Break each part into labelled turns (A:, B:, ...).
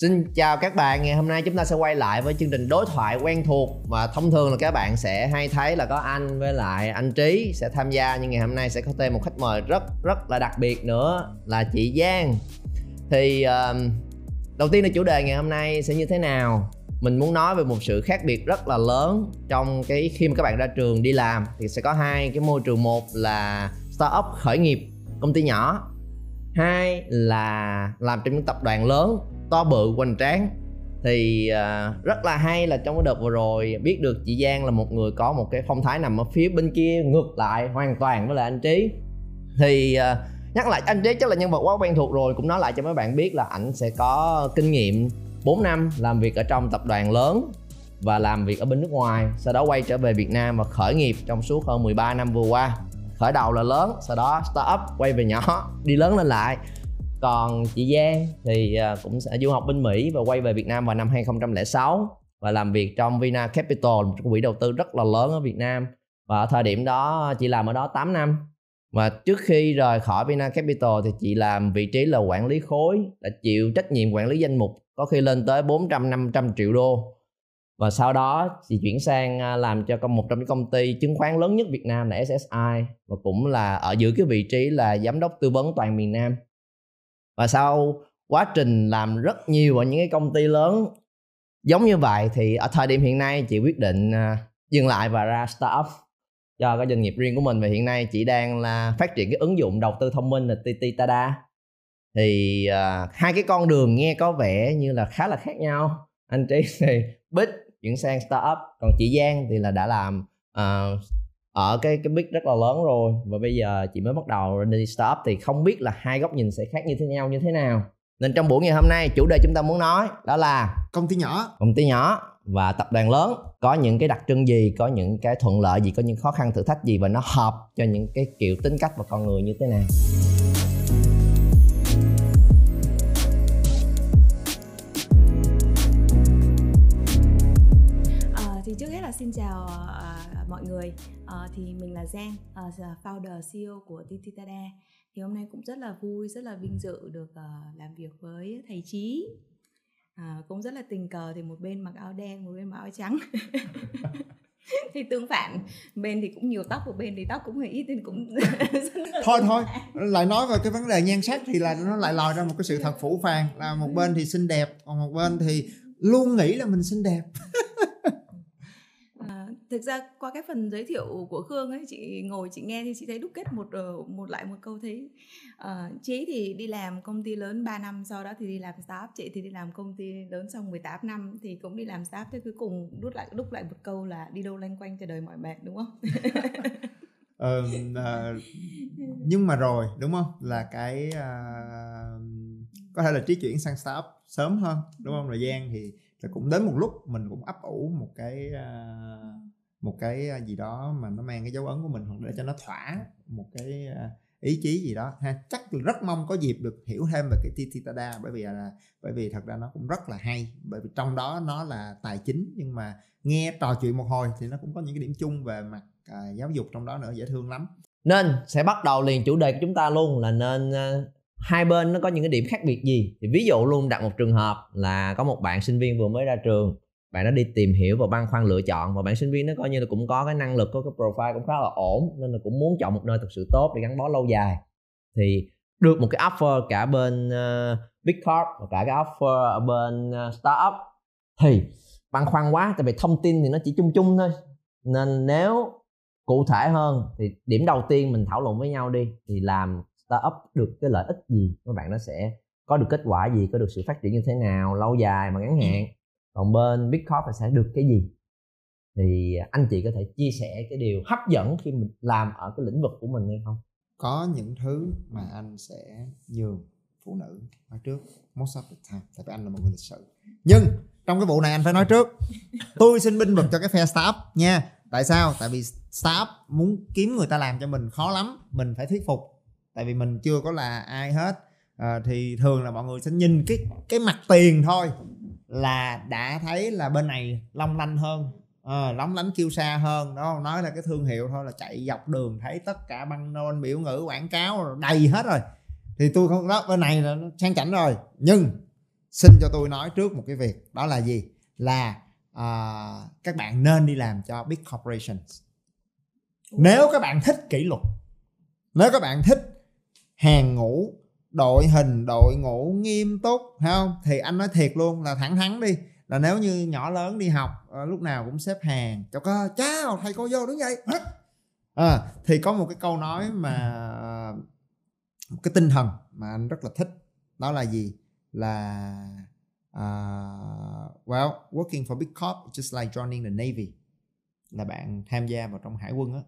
A: Xin chào các bạn, ngày hôm nay chúng ta sẽ quay lại với chương trình đối thoại quen thuộc Và thông thường là các bạn sẽ hay thấy là có anh với lại anh Trí sẽ tham gia Nhưng ngày hôm nay sẽ có thêm một khách mời rất rất là đặc biệt nữa là chị Giang. Thì uh, đầu tiên là chủ đề ngày hôm nay sẽ như thế nào? Mình muốn nói về một sự khác biệt rất là lớn trong cái khi mà các bạn ra trường đi làm thì sẽ có hai cái môi trường một là startup khởi nghiệp công ty nhỏ hai là làm trong những tập đoàn lớn to bự hoành tráng. Thì uh, rất là hay là trong cái đợt vừa rồi biết được chị Giang là một người có một cái phong thái nằm ở phía bên kia ngược lại hoàn toàn với lại anh Trí. Thì uh, nhắc lại anh Trí chắc là nhân vật quá quen thuộc rồi cũng nói lại cho mấy bạn biết là ảnh sẽ có kinh nghiệm 4 năm làm việc ở trong tập đoàn lớn và làm việc ở bên nước ngoài sau đó quay trở về Việt Nam và khởi nghiệp trong suốt hơn 13 năm vừa qua. Khởi đầu là lớn sau đó startup quay về nhỏ đi lớn lên lại còn chị Giang thì à, cũng sẽ du học bên Mỹ và quay về Việt Nam vào năm 2006 và làm việc trong Vina Capital, một quỹ đầu tư rất là lớn ở Việt Nam. Và ở thời điểm đó, chị làm ở đó 8 năm. Và trước khi rời khỏi Vina Capital thì chị làm vị trí là quản lý khối, đã chịu trách nhiệm quản lý danh mục, có khi lên tới 400 500 triệu đô. Và sau đó chị chuyển sang à, làm cho một trong những công ty chứng khoán lớn nhất Việt Nam là SSI và cũng là ở giữ cái vị trí là giám đốc tư vấn toàn miền Nam và sau quá trình làm rất nhiều ở những cái công ty lớn giống như vậy thì ở thời điểm hiện nay chị quyết định à, dừng lại và ra startup cho cái doanh nghiệp riêng của mình. Và hiện nay chị đang là phát triển cái ứng dụng đầu tư thông minh là TT Tada thì uh, hai cái con đường nghe có vẻ như là khá là khác nhau. Anh trí thì bích chuyển sang startup còn chị Giang thì là đã làm uh, ở cái cái big rất là lớn rồi. Và bây giờ chị mới bắt đầu đi startup thì không biết là hai góc nhìn sẽ khác như thế nhau như thế nào. Nên trong buổi ngày hôm nay chủ đề chúng ta muốn nói đó là
B: công ty nhỏ.
A: Công ty nhỏ và tập đoàn lớn. Có những cái đặc trưng gì có những cái thuận lợi gì có những khó khăn thử thách gì và nó hợp cho những cái kiểu tính cách và con người như thế nào?
C: Xin chào mọi người. Uh, thì mình là Giang uh, founder CEO của Tititada thì hôm nay cũng rất là vui rất là vinh dự được uh, làm việc với thầy Trí. Uh, cũng rất là tình cờ thì một bên mặc áo đen một bên mặc áo trắng. Thì tương phản bên thì cũng nhiều tóc một bên thì tóc cũng hơi ít nên cũng
B: thôi thôi lại nói về cái vấn đề nhan sắc thì là nó lại lòi ra một cái sự thật phủ phàng là một bên thì xinh đẹp còn một bên thì luôn nghĩ là mình xinh đẹp
C: thực ra qua cái phần giới thiệu của khương ấy chị ngồi chị nghe thì chị thấy đúc kết một ờ, một lại một câu thấy ờ, uh, trí thì đi làm công ty lớn 3 năm sau đó thì đi làm startup chị thì đi làm công ty lớn xong 18 năm thì cũng đi làm startup thế cuối cùng đút lại đúc lại một câu là đi đâu lanh quanh cho đời mọi mệt đúng không?
B: Ờ, uh, nhưng mà rồi đúng không? Là cái uh, có thể là trí chuyển sang startup sớm hơn đúng không? Thời gian thì cũng đến một lúc mình cũng ấp ủ một cái uh, một cái gì đó mà nó mang cái dấu ấn của mình hoặc để cho nó thỏa một cái ý chí gì đó ha. Chắc rất mong có dịp được hiểu thêm về cái Titada bởi vì là bởi vì thật ra nó cũng rất là hay bởi vì trong đó nó là tài chính nhưng mà nghe trò chuyện một hồi thì nó cũng có những cái điểm chung về mặt à, giáo dục trong đó nữa dễ thương lắm.
A: Nên sẽ bắt đầu liền chủ đề của chúng ta luôn là nên uh, hai bên nó có những cái điểm khác biệt gì. Thì ví dụ luôn đặt một trường hợp là có một bạn sinh viên vừa mới ra trường bạn đã đi tìm hiểu và băn khoăn lựa chọn và bạn sinh viên nó coi như là cũng có cái năng lực có cái profile cũng khá là ổn nên là cũng muốn chọn một nơi thực sự tốt để gắn bó lâu dài. Thì được một cái offer cả bên uh, big corp và cả cái offer ở bên uh, startup. Thì băn khoăn quá tại vì thông tin thì nó chỉ chung chung thôi. Nên nếu cụ thể hơn thì điểm đầu tiên mình thảo luận với nhau đi thì làm startup được cái lợi ích gì? Các bạn nó sẽ có được kết quả gì có được sự phát triển như thế nào lâu dài mà ngắn hạn? Còn bên big corp sẽ được cái gì? Thì anh chị có thể chia sẻ cái điều hấp dẫn khi mình làm ở cái lĩnh vực của mình hay không?
B: Có những thứ mà anh sẽ nhường phụ nữ nói trước most of the time tại vì anh là một người lịch sự. Nhưng trong cái vụ này anh phải nói trước. Tôi xin binh vực cho cái phe staff nha. Tại sao? Tại vì staff muốn kiếm người ta làm cho mình khó lắm mình phải thuyết phục. Tại vì mình chưa có là ai hết. À, thì thường là mọi người sẽ nhìn cái cái mặt tiền thôi là đã thấy là bên này long lanh hơn à, lóng lánh kêu xa hơn đó nói là cái thương hiệu thôi là chạy dọc đường thấy tất cả băng nôn biểu ngữ quảng cáo đầy hết rồi. Thì tôi không đó bên này là sang chảnh rồi. Nhưng xin cho tôi nói trước một cái việc đó là gì? Là uh, các bạn nên đi làm cho big corporations. Nếu các bạn thích kỷ luật nếu các bạn thích hàng ngũ đội hình đội ngũ nghiêm túc hay không? Thì anh nói thiệt luôn là thẳng thắn đi. Là nếu như nhỏ lớn đi học ờ, lúc nào cũng xếp hàng. Cho có chào thầy cô vô đứng dậy. À, thì có một cái câu nói mà một cái tinh thần mà anh rất là thích. Đó là gì? Là uh, well working for big corp just like joining the navy. Là bạn tham gia vào trong hải quân á.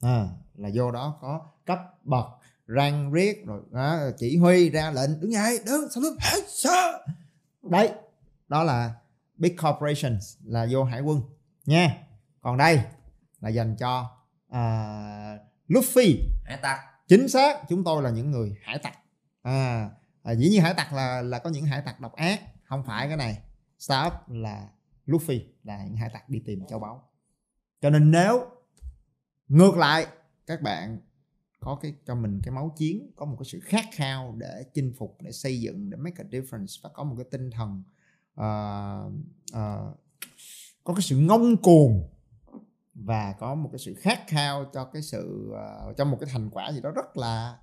B: À, là vô đó có cấp bậc răng riết rồi đó, chỉ huy ra lệnh đứng dậy đứng salute sir đấy đó là big corporations là vô hải quân nha. Còn đây là dành cho uh, Luffy.
A: Hải tặc.
B: Chính xác chúng tôi là những người hải tặc. À, à dĩ nhiên hải tặc là là có những hải tặc độc ác không phải cái này. Startup là Luffy là những hải tặc đi tìm châu báu. Cho nên nếu ngược lại các bạn có cái cho mình cái máu chiến có một cái sự khát khao để chinh phục để xây dựng để make a difference và có một cái tinh thần uh, uh, có cái sự ngông cuồng và có một cái sự khát khao cho cái sự uh, cho một cái thành quả gì đó rất là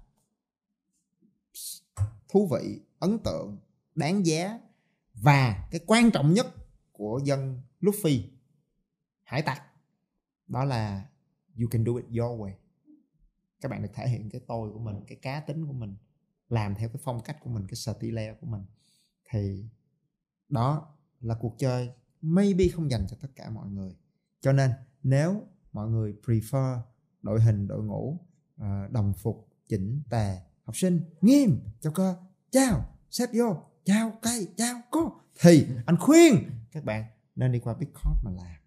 B: thú vị ấn tượng đáng giá và cái quan trọng nhất của dân Luffy hải tặc đó là you can do it your way các bạn được thể hiện cái tôi của mình, cái cá tính của mình, làm theo cái phong cách của mình, cái style của mình. Thì đó là cuộc chơi maybe không dành cho tất cả mọi người. Cho nên nếu mọi người prefer đội hình, đội ngũ ờ, đồng phục, chỉnh tề, học sinh, nghiêm cho cơ, chào xếp vô chào cây chào cô, thì anh khuyên các bạn nên đi qua big corp mà làm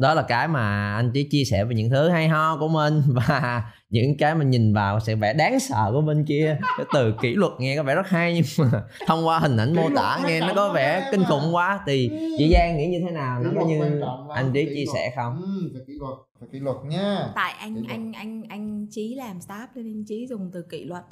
A: đó là cái mà anh chỉ chia sẻ về những thứ hay ho của mình và những cái mà nhìn vào sự vẻ đáng sợ của bên kia. Cái từ kỷ luật nghe có vẻ rất hay nhưng mà thông qua hình ảnh mô tả nghe nó có vẻ kinh khủng quá. Thì chị Giang nghĩ như thế nào? Nó có như anh Trí chia sẻ không?
B: Ừ, phải kỷ luật, phải kỷ luật nha.
C: Tại anh anh anh anh Trí làm staff nên Trí dùng từ kỷ luật.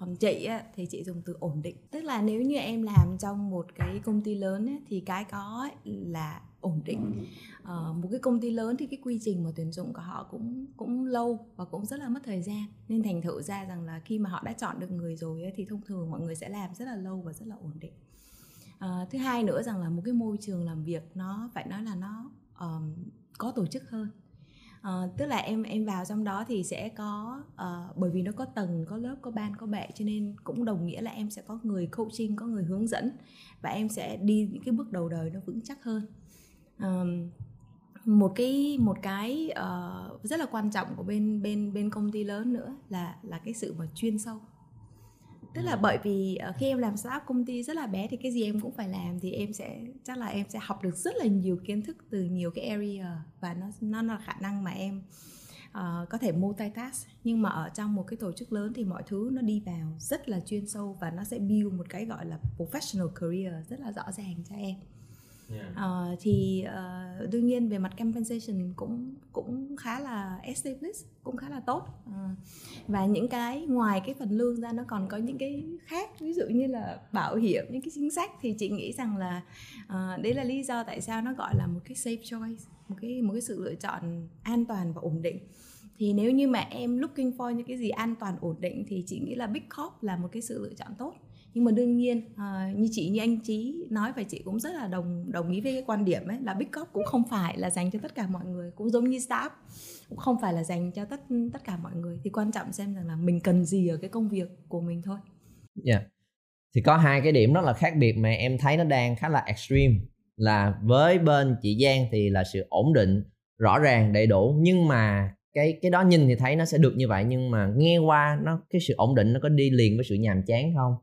C: Còn chị á, thì chị dùng từ ổn định. Tức là nếu như em làm trong một cái công ty lớn ấy, thì cái có là ổn định. À, một cái công ty lớn thì cái quy trình mà tuyển dụng của họ cũng cũng lâu và cũng rất là mất thời gian. Nên thành thử ra rằng là khi mà họ đã chọn được người rồi ấy, thì thông thường mọi người sẽ làm rất là lâu và rất là ổn định. À, thứ hai nữa rằng là một cái môi trường làm việc nó phải nói là nó um, có tổ chức hơn. À, tức là em em vào trong đó thì sẽ có uh, bởi vì nó có tầng có lớp có ban có bệ cho nên cũng đồng nghĩa là em sẽ có người coaching có người hướng dẫn và em sẽ đi những cái bước đầu đời nó vững chắc hơn um, một cái một cái uh, rất là quan trọng của bên bên bên công ty lớn nữa là là cái sự mà chuyên sâu. Tức là bởi vì uh, khi em làm startup công ty rất là bé thì cái gì em cũng phải làm thì em sẽ chắc là em sẽ học được rất là nhiều kiến thức từ nhiều cái area và nó nó là khả năng mà em uh, có thể multitask. Nhưng mà ở trong một cái tổ chức lớn thì mọi thứ nó đi vào rất là chuyên sâu và nó sẽ build một cái gọi là professional career rất là rõ ràng cho em yeah. uh, thì uh, đương nhiên về mặt compensation cũng cũng khá là established cũng khá là tốt. Uh, và những cái ngoài cái phần lương ra nó còn có những cái khác ví dụ như là bảo hiểm những cái chính sách thì chị nghĩ rằng là uh, đấy là lý do tại sao nó gọi là một cái safe choice một cái một cái sự lựa chọn an toàn và ổn định. Thì nếu như mà em looking for những cái gì an toàn ổn định thì chị nghĩ là big corp là một cái sự lựa chọn tốt nhưng mà đương nhiên à, như chị như anh trí nói và chị cũng rất là đồng đồng ý với cái quan điểm ấy là big corp cũng không phải là dành cho tất cả mọi người cũng giống như startup cũng không phải là dành cho tất tất cả mọi người thì quan trọng xem rằng là mình cần gì ở cái công việc của mình thôi.
A: Dạ. Yeah. Thì có hai cái điểm rất là khác biệt mà em thấy nó đang khá là extreme là với bên chị Giang thì là sự ổn định rõ ràng đầy đủ nhưng mà cái cái đó nhìn thì thấy nó sẽ được như vậy nhưng mà nghe qua nó cái sự ổn định nó có đi liền với sự nhàm chán không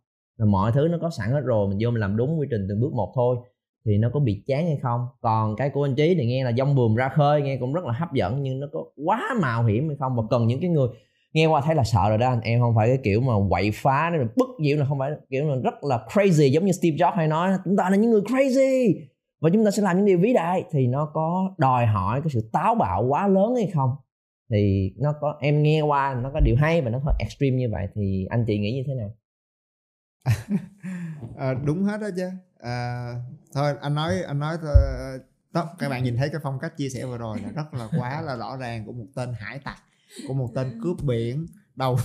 A: là mọi thứ nó có sẵn hết rồi, mình vô mình làm đúng quy trình từng bước một thôi, thì nó có bị chán hay không? Còn cái của anh trí thì nghe là dông buồm ra khơi, nghe cũng rất là hấp dẫn, nhưng nó có quá mạo hiểm hay không? Và cần những cái người nghe qua thấy là sợ rồi đó anh em, không phải cái kiểu mà quậy phá nó bức diệu là không phải, kiểu là rất là crazy, giống như Steve Jobs hay nói, chúng ta là những người crazy và chúng ta sẽ làm những điều vĩ đại. Thì nó có đòi hỏi cái sự táo bạo quá lớn hay không? Thì nó có, em nghe qua nó có điều hay và nó hơi extreme như vậy, thì anh chị nghĩ như thế nào?
B: À, đúng hết đó chứ. À, thôi anh nói anh nói ờ, thôi, đó, các bạn nhìn thấy cái phong cách chia sẻ vừa rồi là rất là quá là rõ ràng của một tên hải tặc của một tên cướp biển đầu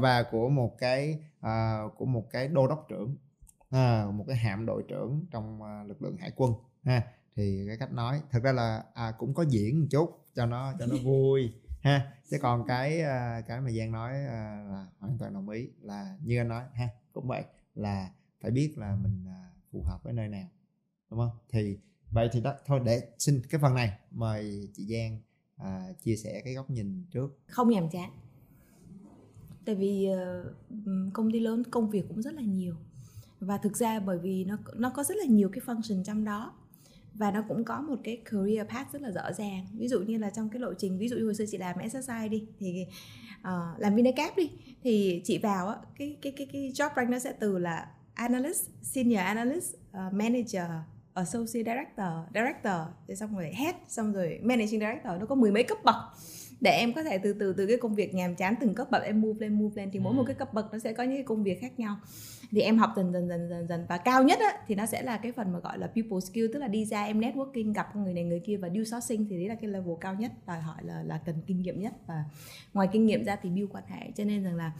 B: và của một cái à, của một cái đô đốc trưởng à, một cái hạm đội trưởng trong à, lực lượng hải quân ha. Thì cái cách nói thực ra là à, cũng có diễn một chút cho nó cho nó vui ha chứ còn cái ờ, cái mà giang nói ờ, là hoàn toàn đồng ý là như anh nói ha cũng vậy là phải biết là mình ờ, phù hợp với nơi nào đúng không? Thì vậy thì đó thôi để xin cái phần này mời chị Giang à, chia sẻ cái góc nhìn trước.
C: Không nhàm chán. Tại vì uh, công ty lớn công việc cũng rất là nhiều. Và thực ra bởi vì nó nó có rất là nhiều cái function trong đó và nó cũng có một cái career path rất là rõ ràng. Ví dụ như là trong cái lộ trình ví dụ như hồi xưa chị làm SSI đi thì uh, làm Vinacap đi thì chị vào á cái cái cái cái job rank nó sẽ từ là analyst senior analyst uh, manager associate director director rồi xong rồi head xong rồi managing director. Nó có mười mấy cấp bậc. Để em có thể từ từ từ cái công việc nhàm chán từng cấp bậc em move lên move lên thì mỗi một ừ. cái cấp bậc nó sẽ có những cái công việc khác nhau thì em học dần dần dần dần dần và cao nhất á, thì nó sẽ là cái phần mà gọi là people skill tức là đi ra em networking gặp người này người kia và deal sourcing thì đấy là cái level cao nhất đòi hỏi là là cần kinh nghiệm nhất và ngoài kinh nghiệm ra thì build quan hệ. Cho nên rằng là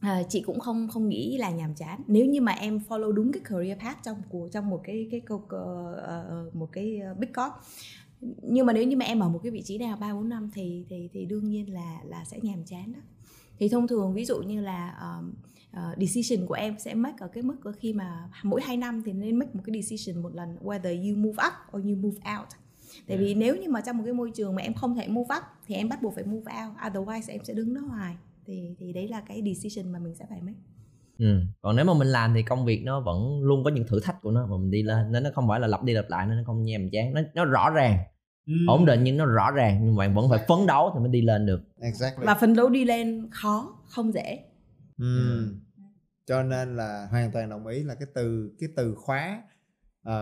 C: à, chị cũng không không nghĩ là nhàm chán. Nếu như mà em follow đúng cái career path trong của trong một cái cái câu uh, một cái ờ, big corp. Nhưng mà nếu như mà em ở một cái vị trí nào ba bốn năm thì thì thì đương nhiên là là sẽ nhàm chán đó thì thông thường ví dụ như là um, uh, decision của em sẽ make ở cái mức của khi mà mỗi 2 năm thì nên make một cái decision một lần whether you move up or you move out tại yeah. vì nếu như mà trong một cái môi trường mà em không thể move up thì em bắt buộc phải move out otherwise em sẽ đứng đó hoài thì thì đấy là cái decision mà mình sẽ phải make
A: Ừ. còn nếu mà mình làm thì công việc nó vẫn luôn có những thử thách của nó mà mình đi lên nên nó không phải là lặp đi lặp lại nên nó không nhàm chán nó nó rõ ràng ừ. ổn định nhưng nó rõ ràng nhưng mà vẫn phải phấn đấu thì mới đi lên được.
B: Exactly.
C: và phấn đấu đi lên khó không dễ.
B: Ừ. cho nên là hoàn toàn đồng ý là cái từ cái từ khóa uh,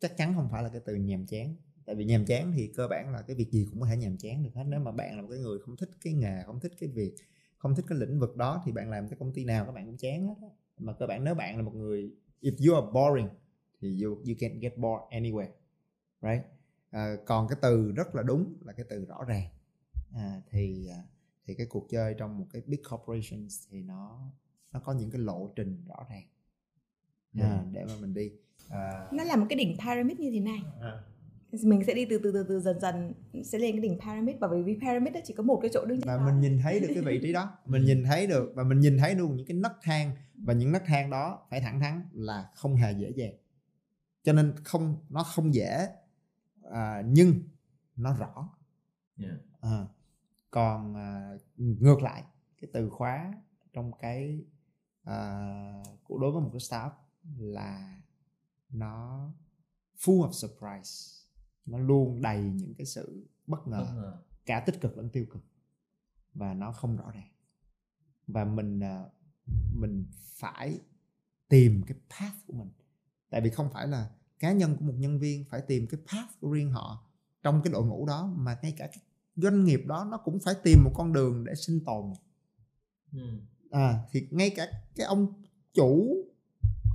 B: chắc chắn không phải là cái từ nhàm chán. Tại vì nhàm chán thì cơ bản là cái việc gì cũng có thể nhàm chán được hết. Nếu mà bạn là một cái người không thích cái nghề không thích cái việc không thích cái lĩnh vực đó thì bạn làm cái công ty nào các bạn cũng chán hết mà cơ bản nếu bạn là một người if you are boring thì you you can get bored anywhere right à, còn cái từ rất là đúng là cái từ rõ ràng. À, thì à, thì cái cuộc chơi trong một cái big corporations thì nó nó có những cái lộ trình rõ ràng. À, để mà mình đi.
C: À, nó là một cái đỉnh pyramid như thế này. À. Mình sẽ đi từ từ từ từ dần dần sẽ lên cái đỉnh pyramid và bởi vì pyramid đó chỉ có một cái chỗ đứng
B: và đó. mình nhìn thấy được cái vị trí đó. Mình nhìn thấy được và mình nhìn thấy luôn những cái nấc thang và những nấc thang đó phải thẳng thắn là không hề dễ dàng. Cho nên không nó không dễ à, nhưng nó rõ. Yeah. à, còn à, ngược lại cái từ khóa trong cái à, của đối với một cái startup là nó full of surprise. Nó luôn đầy những cái sự bất ngờ, bất ngờ. cả tích cực lẫn tiêu cực. Và nó không rõ ràng. Và mình à, mình phải tìm cái path của mình. Tại vì không phải là cá nhân của một nhân viên phải tìm cái path của riêng họ. Trong cái đội ngũ đó mà ngay cả cái doanh nghiệp đó nó cũng phải tìm một con đường để sinh tồn. Ừ. à thì ngay cả cái ông chủ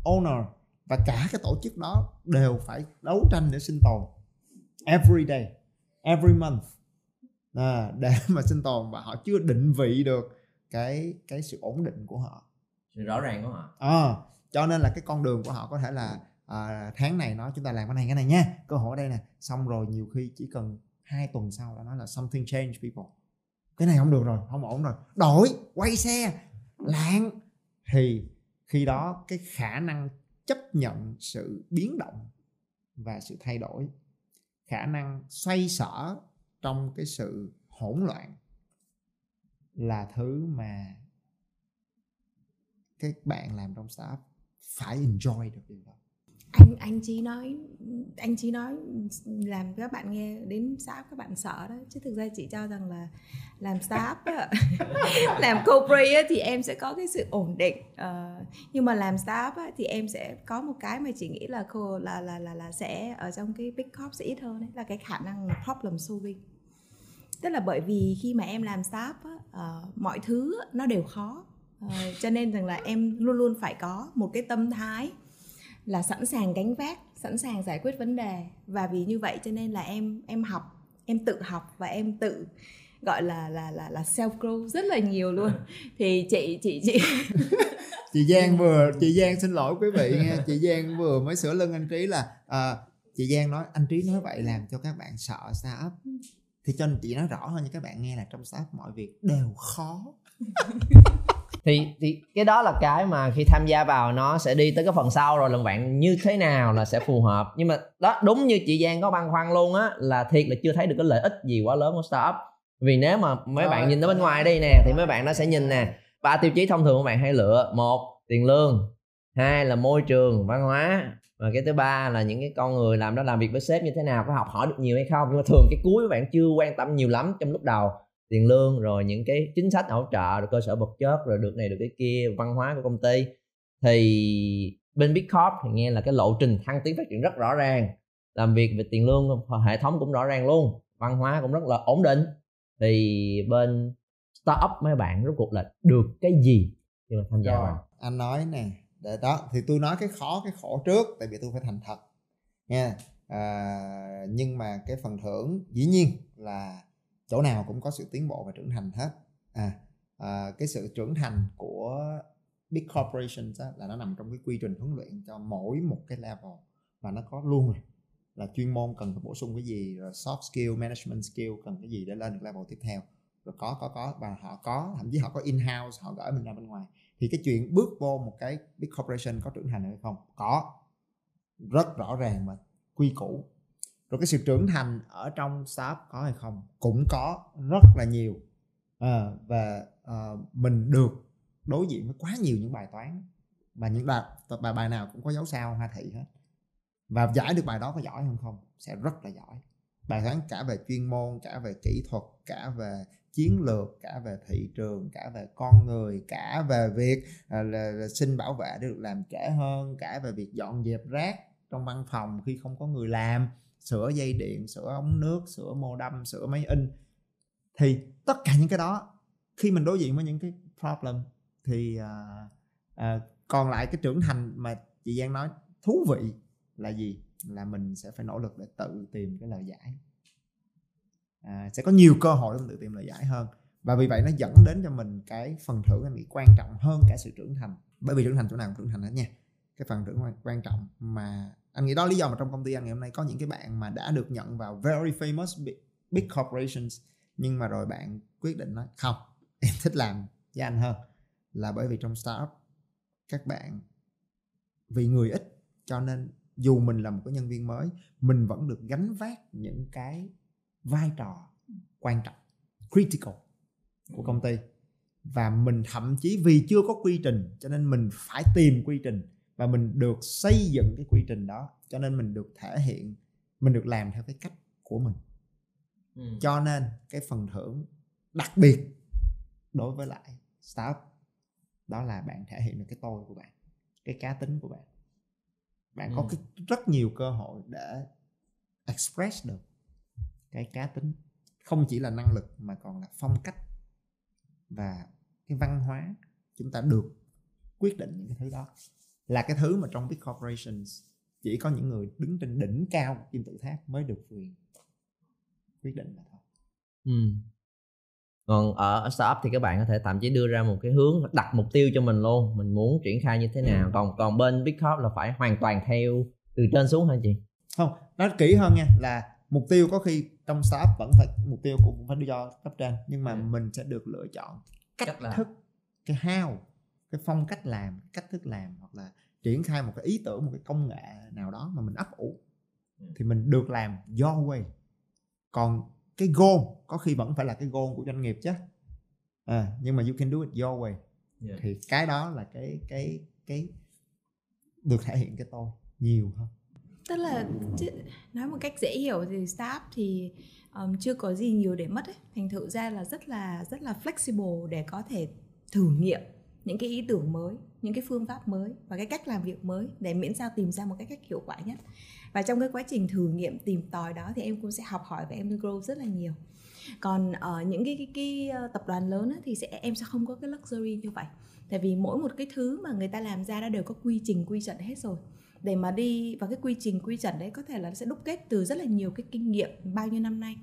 B: owner và cả cái tổ chức đó đều phải đấu tranh để sinh tồn. Every day every month à, để mà sinh tồn và họ chưa định vị được cái cái sự ổn định của họ.
A: Sự rõ ràng của họ.
B: À, cho nên là cái con đường của họ có thể là à, tháng này nói chúng ta làm cái này cái này nha. Cơ hội ở đây nè. Xong rồi nhiều khi chỉ cần hai tuần sau là nói là something change people. Cái này không được rồi không ổn rồi. Đổi quay xe. Lạng. Thì khi đó cái khả năng chấp nhận sự biến động và sự thay đổi khả năng xoay sở trong cái sự hỗn loạn là thứ mà các bạn làm trong startup phải enjoy được điều đó
C: anh anh chỉ nói anh chỉ nói làm các bạn nghe đến startup các bạn sợ đó. Chứ thực ra chị cho rằng là làm startup làm corporate thì em sẽ có cái sự ổn định. Uh, nhưng mà làm startup thì em sẽ có một cái mà chị nghĩ là cô là là là là sẽ ở trong cái big corp sẽ ít hơn đấy là cái khả năng problem solving. Tức là bởi vì khi mà em làm startup uh, ờ, mọi thứ nó đều khó. Uh, cho nên rằng là em luôn luôn phải có một cái tâm thái là sẵn sàng gánh vác sẵn sàng giải quyết vấn đề. Và vì như vậy cho nên là em em học em tự học và em tự gọi là là là là self grow rất là nhiều luôn. Thì chị chị chị
B: chị Giang vừa chị Giang xin lỗi quý vị nha. Chị Giang vừa mới sửa lưng anh Trí là à, chị Giang nói anh Trí nói vậy làm cho các bạn sợ startup. Thì cho chị nói rõ hơn cho các bạn nghe là trong startup mọi việc đều khó
A: thì thì cái đó là cái mà khi tham gia vào nó sẽ đi tới cái phần sau rồi là bạn như thế nào là sẽ phù hợp. Nhưng mà đó đúng như chị Giang có băn khoăn luôn á là thiệt là chưa thấy được cái lợi ích gì quá lớn của startup. Vì nếu mà mấy rồi. bạn nhìn tới bên ngoài đây nè thì mấy bạn nó sẽ nhìn nè ba tiêu chí thông thường các bạn hay lựa. Một tiền lương. Hai là môi trường văn hóa. Và cái thứ ba là những cái con người làm đó làm việc với sếp như thế nào có học hỏi được nhiều hay không. Nhưng mà thường cái cuối các bạn chưa quan tâm nhiều lắm trong lúc đầu tiền lương rồi những cái chính sách hỗ trợ rồi cơ sở vật chất rồi được này được cái kia văn hóa của công ty. Thì bên Big Corp thì nghe là cái lộ trình thăng tiến phát triển rất rõ ràng. Làm việc về tiền lương hệ thống cũng rõ ràng luôn văn hóa cũng rất là ổn định. Thì bên startup mấy bạn rốt cuộc là được cái gì khi mà tham gia vào?
B: anh nói nè để đó thì tôi nói cái khó cái khổ trước tại vì tôi phải thành thật nha. À, nhưng mà cái phần thưởng dĩ nhiên là chỗ nào cũng có sự tiến bộ và trưởng thành hết. À, à cái sự trưởng thành của big corporations á, là nó nằm trong cái quy trình huấn luyện cho mỗi một cái level và nó có luôn rồi. Là chuyên môn cần phải bổ sung cái gì rồi soft skill management skill cần cái gì để lên được level tiếp theo. Rồi có có có và họ có thậm chí họ có in house họ gửi mình ra bên ngoài. Thì cái chuyện bước vô một cái big corporation có trưởng thành hay không? Có. Rất rõ ràng và quy củ rồi cái sự trưởng thành ở trong startup có hay không? Cũng có rất là nhiều. À, và à, mình được đối diện với quá nhiều những bài toán. Và những bài bài bài nào cũng có dấu sao hoa thị hết. Và giải được bài đó có giỏi hơn không? Sẽ rất là giỏi. Bài toán cả về chuyên môn cả về kỹ thuật cả về chiến lược cả về thị trường cả về con người cả về việc à, là, là xin bảo vệ để được làm trễ hơn cả về việc dọn dẹp rác trong văn phòng khi không có người làm sửa dây điện sửa ống nước sửa mô đâm sửa máy in. Thì tất cả những cái đó khi mình đối diện với những cái problem thì uh, uh, còn lại cái trưởng thành mà chị Giang nói thú vị là gì? Là mình sẽ phải nỗ lực để tự tìm cái lời giải. À, sẽ có nhiều cơ hội để mình tự tìm lời giải hơn. Và vì vậy nó dẫn đến cho mình cái phần thưởng anh nghĩ quan trọng hơn cả sự trưởng thành. Bởi vì trưởng thành chỗ nào cũng trưởng thành hết nha. Cái phần thưởng quan trọng mà anh nghĩ đó lý do mà trong công ty anh ngày hôm nay có những cái bạn mà đã được nhận vào very famous big, big corporations. Nhưng mà rồi bạn quyết định nói không em thích làm với anh hơn là bởi vì trong startup các bạn vì người ít cho nên dù mình là một cái nhân viên mới mình vẫn được gánh vác những cái vai trò quan trọng critical của công ty. Và mình thậm chí vì chưa có quy trình cho nên mình phải tìm quy trình và mình được xây dựng cái quy trình đó cho nên mình được thể hiện mình được làm theo cái cách của mình ừ. cho nên cái phần thưởng đặc biệt đối với lại startup đó là bạn thể hiện được cái tôi của bạn cái cá tính của bạn bạn ừ. có cái rất nhiều cơ hội để express được cái cá tính không chỉ là năng lực mà còn là phong cách và cái văn hóa chúng ta được quyết định những cái thứ đó là cái thứ mà trong big corporations chỉ có những người đứng trên đỉnh cao kim tự tháp mới được quyền quyết định là thôi
A: ừ. còn ở startup thì các bạn có thể thậm chí đưa ra một cái hướng đặt mục tiêu cho mình luôn mình muốn triển khai như thế nào còn còn bên big corp là phải hoàn toàn theo từ trên xuống hả chị
B: không nói kỹ hơn nha là mục tiêu có khi trong startup vẫn phải mục tiêu cũng phải đưa cho cấp trên nhưng mà ừ. mình sẽ được lựa chọn cách là... thức cái how cái phong cách làm cách thức làm hoặc là triển khai một cái ý tưởng một cái công nghệ nào đó mà mình ấp ủ ừ. thì mình được làm your way còn cái goal có khi vẫn phải là cái goal của doanh nghiệp chứ à, nhưng mà you can do it your way yeah. thì cái đó là cái cái cái được thể hiện cái tôi nhiều hơn
C: tức là nói một cách dễ hiểu thì staff thì um, chưa có gì nhiều để mất ấy. thành thử ra là rất là rất là flexible để có thể thử nghiệm những cái ý tưởng mới những cái phương pháp mới và cái cách làm việc mới để miễn sao tìm ra một cái cách hiệu quả nhất. Và trong cái quá trình thử nghiệm tìm tòi đó thì em cũng sẽ học hỏi và em grow rất là nhiều. Còn ở những cái cái, cái, ờ, tập đoàn lớn á, thì sẽ em sẽ không có cái luxury như vậy. Tại vì mỗi một cái thứ mà người ta làm ra đã đều có quy trình quy chuẩn hết rồi. Để mà đi vào cái quy trình quy chuẩn đấy có thể là nó sẽ đúc kết từ rất là nhiều cái kinh nghiệm bao nhiêu năm nay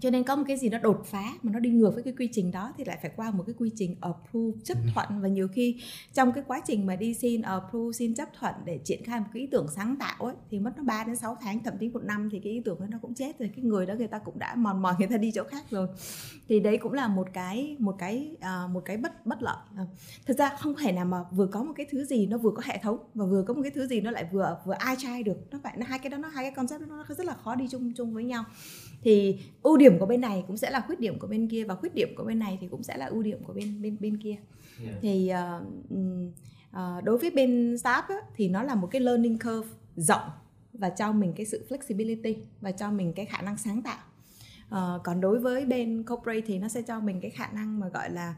C: cho nên có một cái gì nó đột phá mà nó đi ngược với cái quy trình đó thì lại phải qua một cái quy trình approve chấp ừ. thuận. Và nhiều khi trong cái quá trình mà đi xin approve xin chấp thuận để triển khai một cái ý tưởng sáng tạo ấy thì mất nó 3 đến 6 tháng thậm chí một năm thì cái ý tưởng đó nó cũng chết rồi. Cái người đó người ta cũng đã mòn mòn người ta đi chỗ khác rồi. Thì đấy cũng là một cái một cái uh, một cái bất bất lợi. Uh. thực ra không thể nào mà vừa có một cái thứ gì nó vừa có hệ thống và vừa có một cái thứ gì nó lại vừa vừa ai trai được. Nó phải hai cái đó nó hai cái concept đó nó rất là khó đi chung chung với nhau thì ưu điểm của bên này cũng sẽ là khuyết điểm của bên kia và khuyết điểm của bên này thì cũng sẽ là ưu điểm của bên bên bên kia. Yeah. thì uh, uh, đối với bên startup á, thì nó là một cái learning curve rộng và cho mình cái sự flexibility và cho mình cái khả năng sáng tạo. Uh, còn đối với bên corporate thì nó sẽ cho mình cái khả năng mà gọi là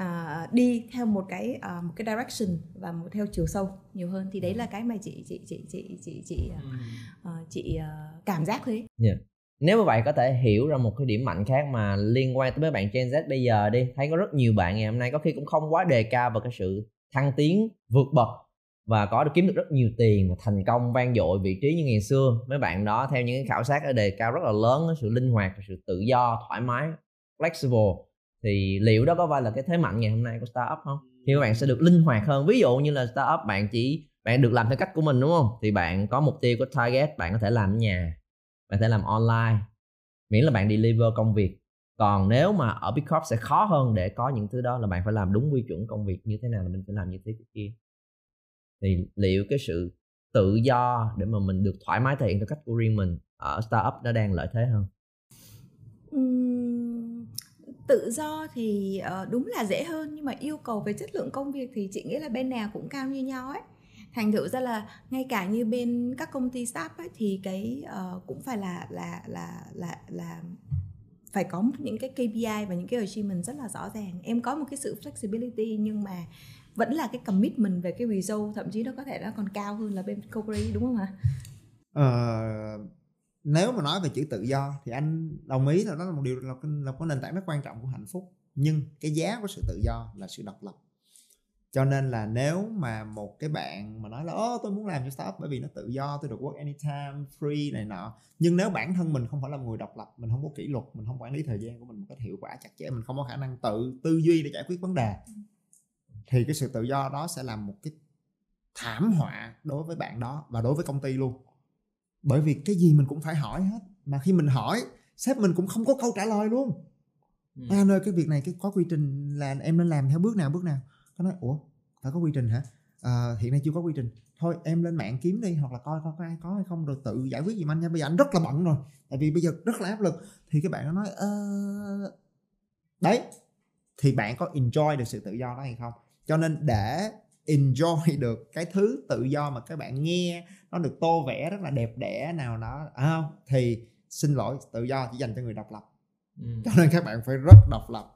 C: uh, đi theo một cái uh, một cái direction và một theo chiều sâu nhiều hơn. Thì đấy là cái mà chị chị chị chị chị chị uh, chị uh, cảm giác thế.
A: Yeah nếu mà vậy có thể hiểu ra một cái điểm mạnh khác mà liên quan tới mấy bạn Gen Z bây giờ đi, thấy có rất nhiều bạn ngày hôm nay có khi cũng không quá đề cao vào cái sự thăng tiến, vượt bậc và có được kiếm được rất nhiều tiền và thành công vang dội vị trí như ngày xưa. Mấy bạn đó theo những cái khảo sát ở đề cao rất là lớn sự linh hoạt sự tự do, thoải mái, flexible. Thì liệu đó có phải là cái thế mạnh ngày hôm nay của startup không? Thì các bạn sẽ được linh hoạt hơn. Ví dụ như là startup bạn chỉ, bạn được làm theo cách của mình, đúng không? Thì bạn có mục tiêu của target, bạn có thể làm ở nhà bạn thể làm online miễn là bạn deliver công việc. Còn nếu mà ở Big Corp sẽ khó hơn để có những thứ đó là bạn phải làm đúng quy chuẩn công việc như thế nào là mình phải làm như thế kia. Thì liệu cái sự tự do để mà mình được thoải mái thể hiện theo cách của riêng mình ở startup nó đang lợi thế hơn?
C: Uhm, tự do thì ờ, đúng là dễ hơn nhưng mà yêu cầu về chất lượng công việc thì chị nghĩ là bên nào cũng cao như nhau ấy thành thử ra là ngay cả như bên các công ty startup ấy, thì cái uh, cũng phải là là là là là phải có những cái KPI và những cái achievement rất là rõ ràng. Em có một cái sự flexibility nhưng mà vẫn là cái commitment về cái result thậm chí nó có thể nó còn cao hơn là bên corporate đúng không ạ?
B: Ờ, nếu mà nói về chữ tự do thì anh đồng ý là đó là một điều là, là có nền tảng rất quan trọng của hạnh phúc. Nhưng cái giá của sự tự do là sự độc lập cho nên là nếu mà một cái bạn mà nói là ô tôi muốn làm cho startup bởi vì nó tự do tôi được work anytime free này nọ. Nhưng nếu bản thân mình không phải là người độc lập mình không có kỷ luật mình không quản lý thời gian của mình một cách hiệu quả chặt chẽ mình không có khả năng tự tư duy để giải quyết vấn đề thì cái sự tự do đó sẽ làm một cái thảm họa đối với bạn đó và đối với công ty luôn. Bởi vì cái gì mình cũng phải hỏi hết. Mà khi mình hỏi sếp mình cũng không có câu trả lời luôn. Ừ. anh ơi cái việc này cái có quy trình là em nên làm theo bước nào bước nào nó nói ủa phải có quy trình hả? À, hiện nay chưa có quy trình. Thôi em lên mạng kiếm đi hoặc là coi coi có ai có hay không rồi tự giải quyết giùm anh nha. Bây giờ anh rất là bận rồi tại vì bây giờ rất là áp lực. Thì các bạn nó nói ơ đấy thì bạn có enjoy được sự tự do đó hay không? Cho nên để enjoy được cái thứ tự do mà các bạn nghe nó được tô vẽ rất là đẹp đẽ nào đó à không? Thì xin lỗi tự do chỉ dành cho người độc lập. Ừ. cho nên các bạn phải rất độc lập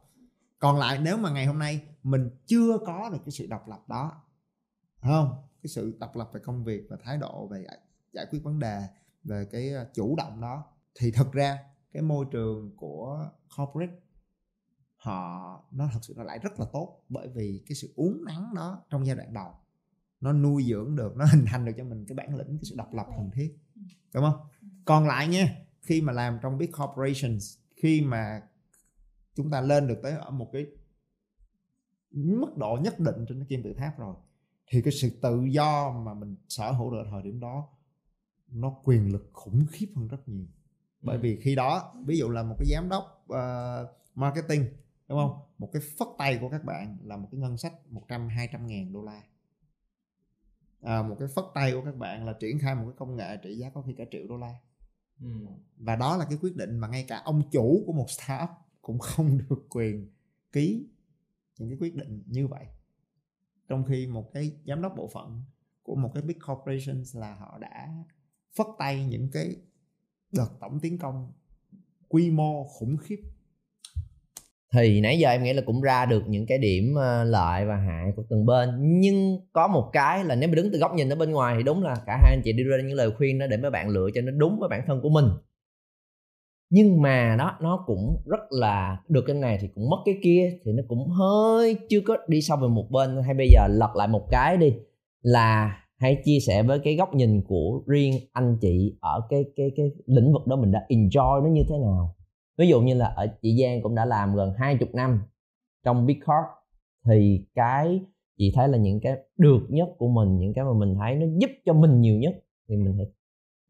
B: còn lại nếu mà ngày hôm nay mình chưa có được cái sự độc lập đó không? Cái sự độc lập về công việc và thái độ về giải quyết vấn đề, về cái ờ, chủ động đó, thì thực ra cái môi trường của corporate, họ, nó thật sự nó lại rất là tốt bởi vì cái sự uống nắng đó trong giai đoạn đầu, nó nuôi dưỡng được, nó hình thành được cho mình cái bản lĩnh, cái sự độc lập cần thiết, đúng không? Còn lại nha, khi mà làm trong big corporations, khi mà chúng ta lên được tới ở một cái mức độ nhất định trên cái kim tự tháp rồi thì cái sự tự do mà mình sở hữu được thời điểm đó nó quyền lực khủng khiếp hơn rất nhiều. Bởi ừ. vì khi đó ví dụ là một cái giám đốc uh, marketing đúng không? Một cái phất tay của các bạn là một cái ngân sách 100 200 ngàn đô la. À, một cái phất tay của các bạn là triển khai một cái công nghệ trị giá có khi cả triệu đô la. Ừ. và đó là cái quyết định mà ngay cả ông chủ của một startup cũng không được quyền ký những cái quyết định như vậy. Trong khi một cái giám đốc bộ phận của một cái big corporation là họ đã phất tay những cái đợt tổng tiến công quy mô khủng khiếp.
A: Thì nãy giờ em nghĩ là cũng ra được những cái điểm ờ, lợi và hại của từng bên, nhưng có một cái là nếu mà đứng từ góc nhìn ở bên ngoài thì đúng là cả hai anh chị đưa ra những lời khuyên đó để mấy bạn lựa cho nó đúng với bản thân của mình nhưng mà đó, nó cũng rất là được cái này thì cũng mất cái kia, thì nó cũng hơi chưa có đi sâu về một bên. Hay bây giờ lật lại một cái đi, là hãy chia sẻ với cái góc nhìn của riêng anh chị ở cái cái cái lĩnh vực đó mình đã enjoy nó như thế nào. Ví dụ như là ở chị Giang cũng đã làm gần hai chục năm trong Big Corp, thì cái, chị thấy là những cái được nhất của mình, những cái mà mình thấy nó giúp cho mình nhiều nhất thì mình hãy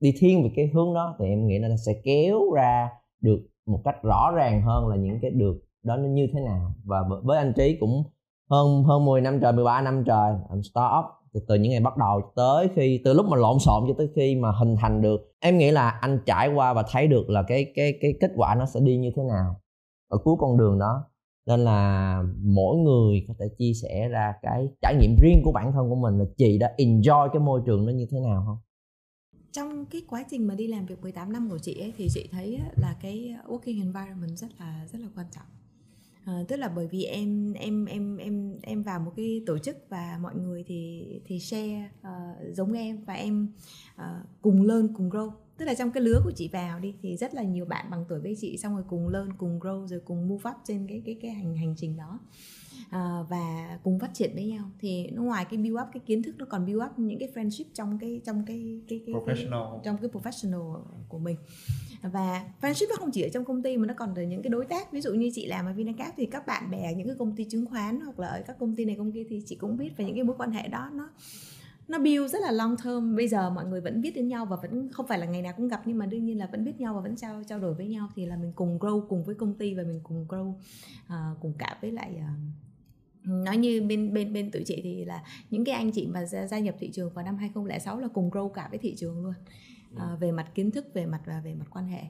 A: đi thiên về cái hướng đó thì em nghĩ là nó sẽ kéo ra được một cách rõ ràng hơn là những cái được đó nó như thế nào. Và với anh trí cũng hơn hơn 10 năm trời 13 năm trời làm startup. Từ, từ những ngày bắt đầu tới khi từ lúc mà lộn xộn cho tới khi mà hình thành được em nghĩ là anh trải qua và thấy được là cái cái cái kết quả nó sẽ đi như thế nào ở cuối con đường đó. Nên là mỗi người có thể chia sẻ ra cái trải nghiệm riêng của bản thân của mình là chị đã enjoy cái môi trường nó như thế nào không?
C: Trong cái quá trình mà đi làm việc 18 năm của chị ấy thì chị thấy là cái working environment rất là rất là quan trọng. À, tức là bởi vì em em em em em vào một cái tổ chức và mọi người thì thì share uh, giống em và em uh, cùng lên cùng grow. Tức là trong cái lứa của chị vào đi thì rất là nhiều bạn bằng tuổi với chị xong rồi cùng lên cùng grow rồi cùng move up trên cái cái cái hành hành trình đó à, và cùng phát triển với nhau. Thì nó ngoài cái build up cái kiến thức nó còn build up những cái friendship trong cái trong cái cái cái,
B: professional.
C: cái trong cái professional của mình. Và friendship nó không chỉ ở trong công ty mà nó còn ở những cái đối tác. Ví dụ như chị làm ở Vinacap thì các bạn bè những cái công ty chứng khoán hoặc là ở các công ty này công ty thì chị cũng biết về những cái mối quan hệ đó. Nó nó build rất là long term. Bây giờ mọi người vẫn biết đến nhau và vẫn không phải là ngày nào cũng gặp nhưng mà đương nhiên là vẫn biết nhau và vẫn trao trao đổi với nhau. Thì là mình cùng grow cùng với công ty và mình cùng grow uh, cùng cả với lại uh, nói như bên bên bên tụi chị thì là những cái anh chị mà gia, gia nhập thị trường vào năm 2006 là cùng grow cả với thị trường luôn. Uh, về mặt kiến thức về mặt và về mặt quan hệ.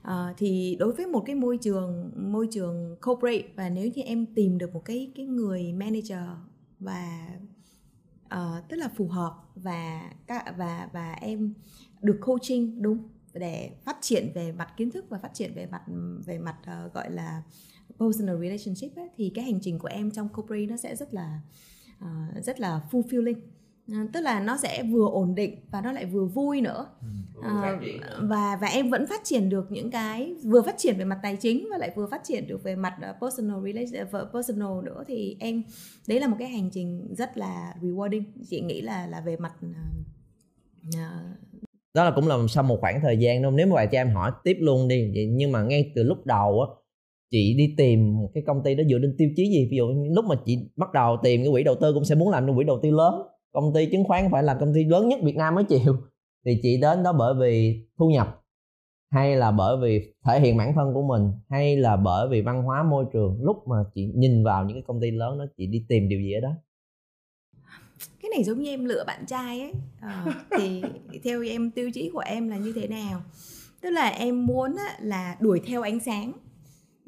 C: Uh, thì đối với một cái môi trường môi trường corporate và nếu như em tìm được một cái cái người manager và uh, tức là phù hợp và các và và em được coaching đúng để phát triển về mặt kiến thức và phát triển về mặt về mặt uh, gọi là personal relationship ấy, thì cái hành trình của em trong corporate nó sẽ rất là uh, rất là fulfilling. Uh, tức là nó sẽ vừa ổn định và nó lại vừa vui nữa. Uh, và và em vẫn phát triển được những cái vừa phát triển về mặt tài chính và lại vừa phát triển được về mặt personal relation personal nữa thì em đấy là một cái hành trình rất là rewarding. Chị nghĩ là là về mặt uh,
A: đó là cũng là sau một khoảng thời gian đâu nếu mà bạn cho em hỏi tiếp luôn đi nhưng mà ngay từ lúc đầu á chị đi tìm một cái công ty đó dựa trên tiêu chí gì? Ví dụ lúc mà chị bắt đầu tìm cái quỹ đầu tư cũng sẽ muốn làm trong quỹ đầu tư lớn. Công ty chứng khoán phải là công ty lớn nhất Việt Nam mới chịu. Thì chị đến đó bởi vì thu nhập hay là bởi vì thể hiện bản thân của mình hay là bởi vì văn hóa môi trường. Lúc mà chị nhìn vào những cái công ty lớn đó chị đi tìm điều gì ở đó?
C: Cái này giống như em lựa bạn trai ấy. À, thì theo em tiêu chí của em là như thế nào? Tức là em muốn là đuổi theo ánh sáng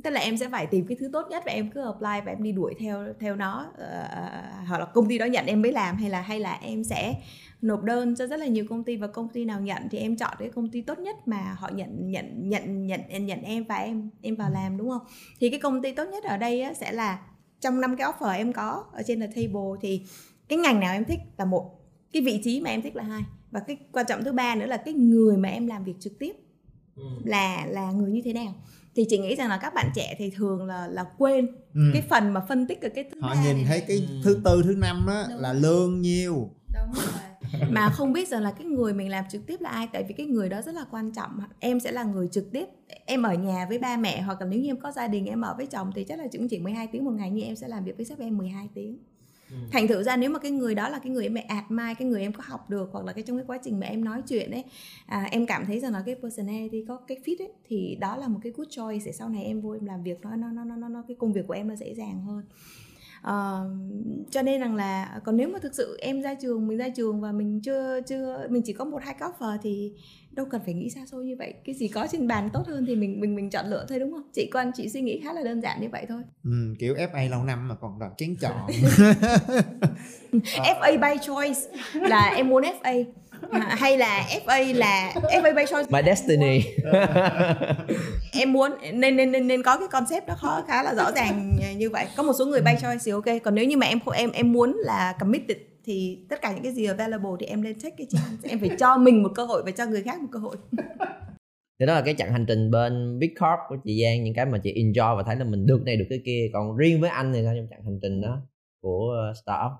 C: tức là em sẽ phải tìm cái thứ tốt nhất và em cứ apply và em đi đuổi theo theo nó. Uh, hoặc là công ty đó nhận em mới làm hay là hay là em sẽ nộp đơn cho rất là nhiều công ty và công ty nào nhận thì em chọn cái công ty tốt nhất mà họ nhận nhận nhận nhận nhận em và em em vào làm đúng không? Thì cái công ty tốt nhất ở đây á, sẽ là trong năm cái offer em có ở trên the table thì cái ngành nào em thích là một cái vị trí mà em thích là hai. Và cái quan trọng thứ ba nữa là cái người mà em làm việc trực tiếp ừ. là là người như thế nào thì chị nghĩ rằng là các bạn trẻ thì thường là là quên ừ. cái phần mà phân tích ở cái thứ
B: họ nhìn này. thấy cái ừ. thứ tư thứ năm đó Đúng là lương nhiêu
C: Đúng rồi. mà không biết rằng là cái người mình làm trực tiếp là ai tại vì cái người đó rất là quan trọng em sẽ là người trực tiếp em ở nhà với ba mẹ hoặc là nếu như em có gia đình em ở với chồng thì chắc là cũng chỉ 12 tiếng một ngày nhưng em sẽ làm việc với sếp em 12 tiếng Ừ. thành thử ra nếu mà cái người đó là cái người em admire cái người em có học được hoặc là cái trong cái quá trình mà em nói chuyện ấy à, em cảm thấy rằng là cái personality có cái fit ấy thì đó là một cái good choice để sau này em vô em làm việc nó nó nó nó nó cái công việc của em nó dễ dàng hơn uh, cho nên rằng là còn nếu mà thực sự em ra trường mình ra trường và mình chưa chưa mình chỉ có một hai offer thì đâu cần phải nghĩ xa xôi như vậy. Cái gì có trên bàn tốt hơn thì mình mình mình chọn lựa thôi đúng không? Chị quan chị suy nghĩ khá là đơn giản như vậy thôi.
B: Ừ, kiểu FA lâu năm mà còn đòi kén chọn
C: FA by choice là em muốn FA à, hay là FA là FA by choice
A: my destiny.
C: Em muốn nên nên nên nên có cái concept đó khó khá là rõ ràng như vậy. Có một số người by choice thì ok. Còn nếu như mà em em em muốn là committed thì tất cả những cái gì available thì em lên check cái chance em phải cho mình một cơ hội và cho người khác một cơ hội.
A: Thì đó là cái chặng hành trình bên Big Corp của chị Giang những cái mà chị enjoy và thấy là mình được này được cái kia. Còn riêng với anh thì sao trong chặng hành trình đó của ờ, startup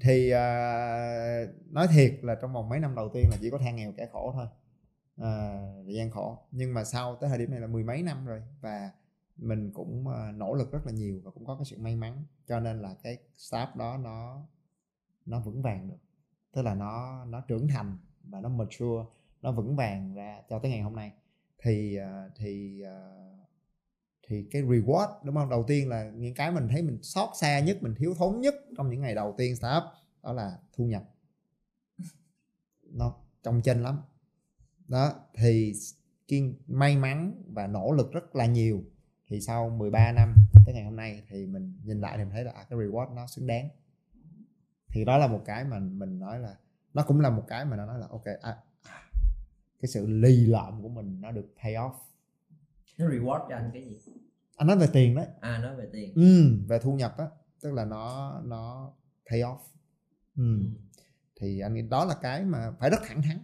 B: thì uh, nói thiệt là trong vòng mấy năm đầu tiên là chỉ có than nghèo kẻ khổ thôi. À, gian khổ. Nhưng mà sau tới thời điểm này là mười mấy năm rồi và mình cũng à, nỗ lực rất là nhiều và cũng có cái sự may mắn. Cho nên là cái staff đó nó nó vững vàng được. Tức là nó nó trưởng thành và nó mature nó vững vàng ra cho tới ngày hôm nay. Thì à, thì uh, thì cái reward đúng không? Đầu tiên là những cái mình thấy mình xót xa nhất mình thiếu thốn nhất trong những ngày đầu tiên startup đó là thu nhập. Nó trong chân lắm. Đó thì kiên may mắn và nỗ lực rất là nhiều. Thì sau 13 năm tới ngày hôm nay thì mình nhìn lại thì mình thấy là à, cái reward nó xứng đáng. Thì đó là một cái mà mình nói là nó cũng là một cái mà nó nói là ok à, cái sự lì lợm của mình nó được pay off
A: nó reward cho anh cái gì?
B: Anh nói về tiền đấy.
A: À nói về tiền.
B: Ừ, về thu nhập á tức là nó nó pay off. Ừ. ừ. thì anh nghĩ đó là cái mà phải rất thẳng thắn.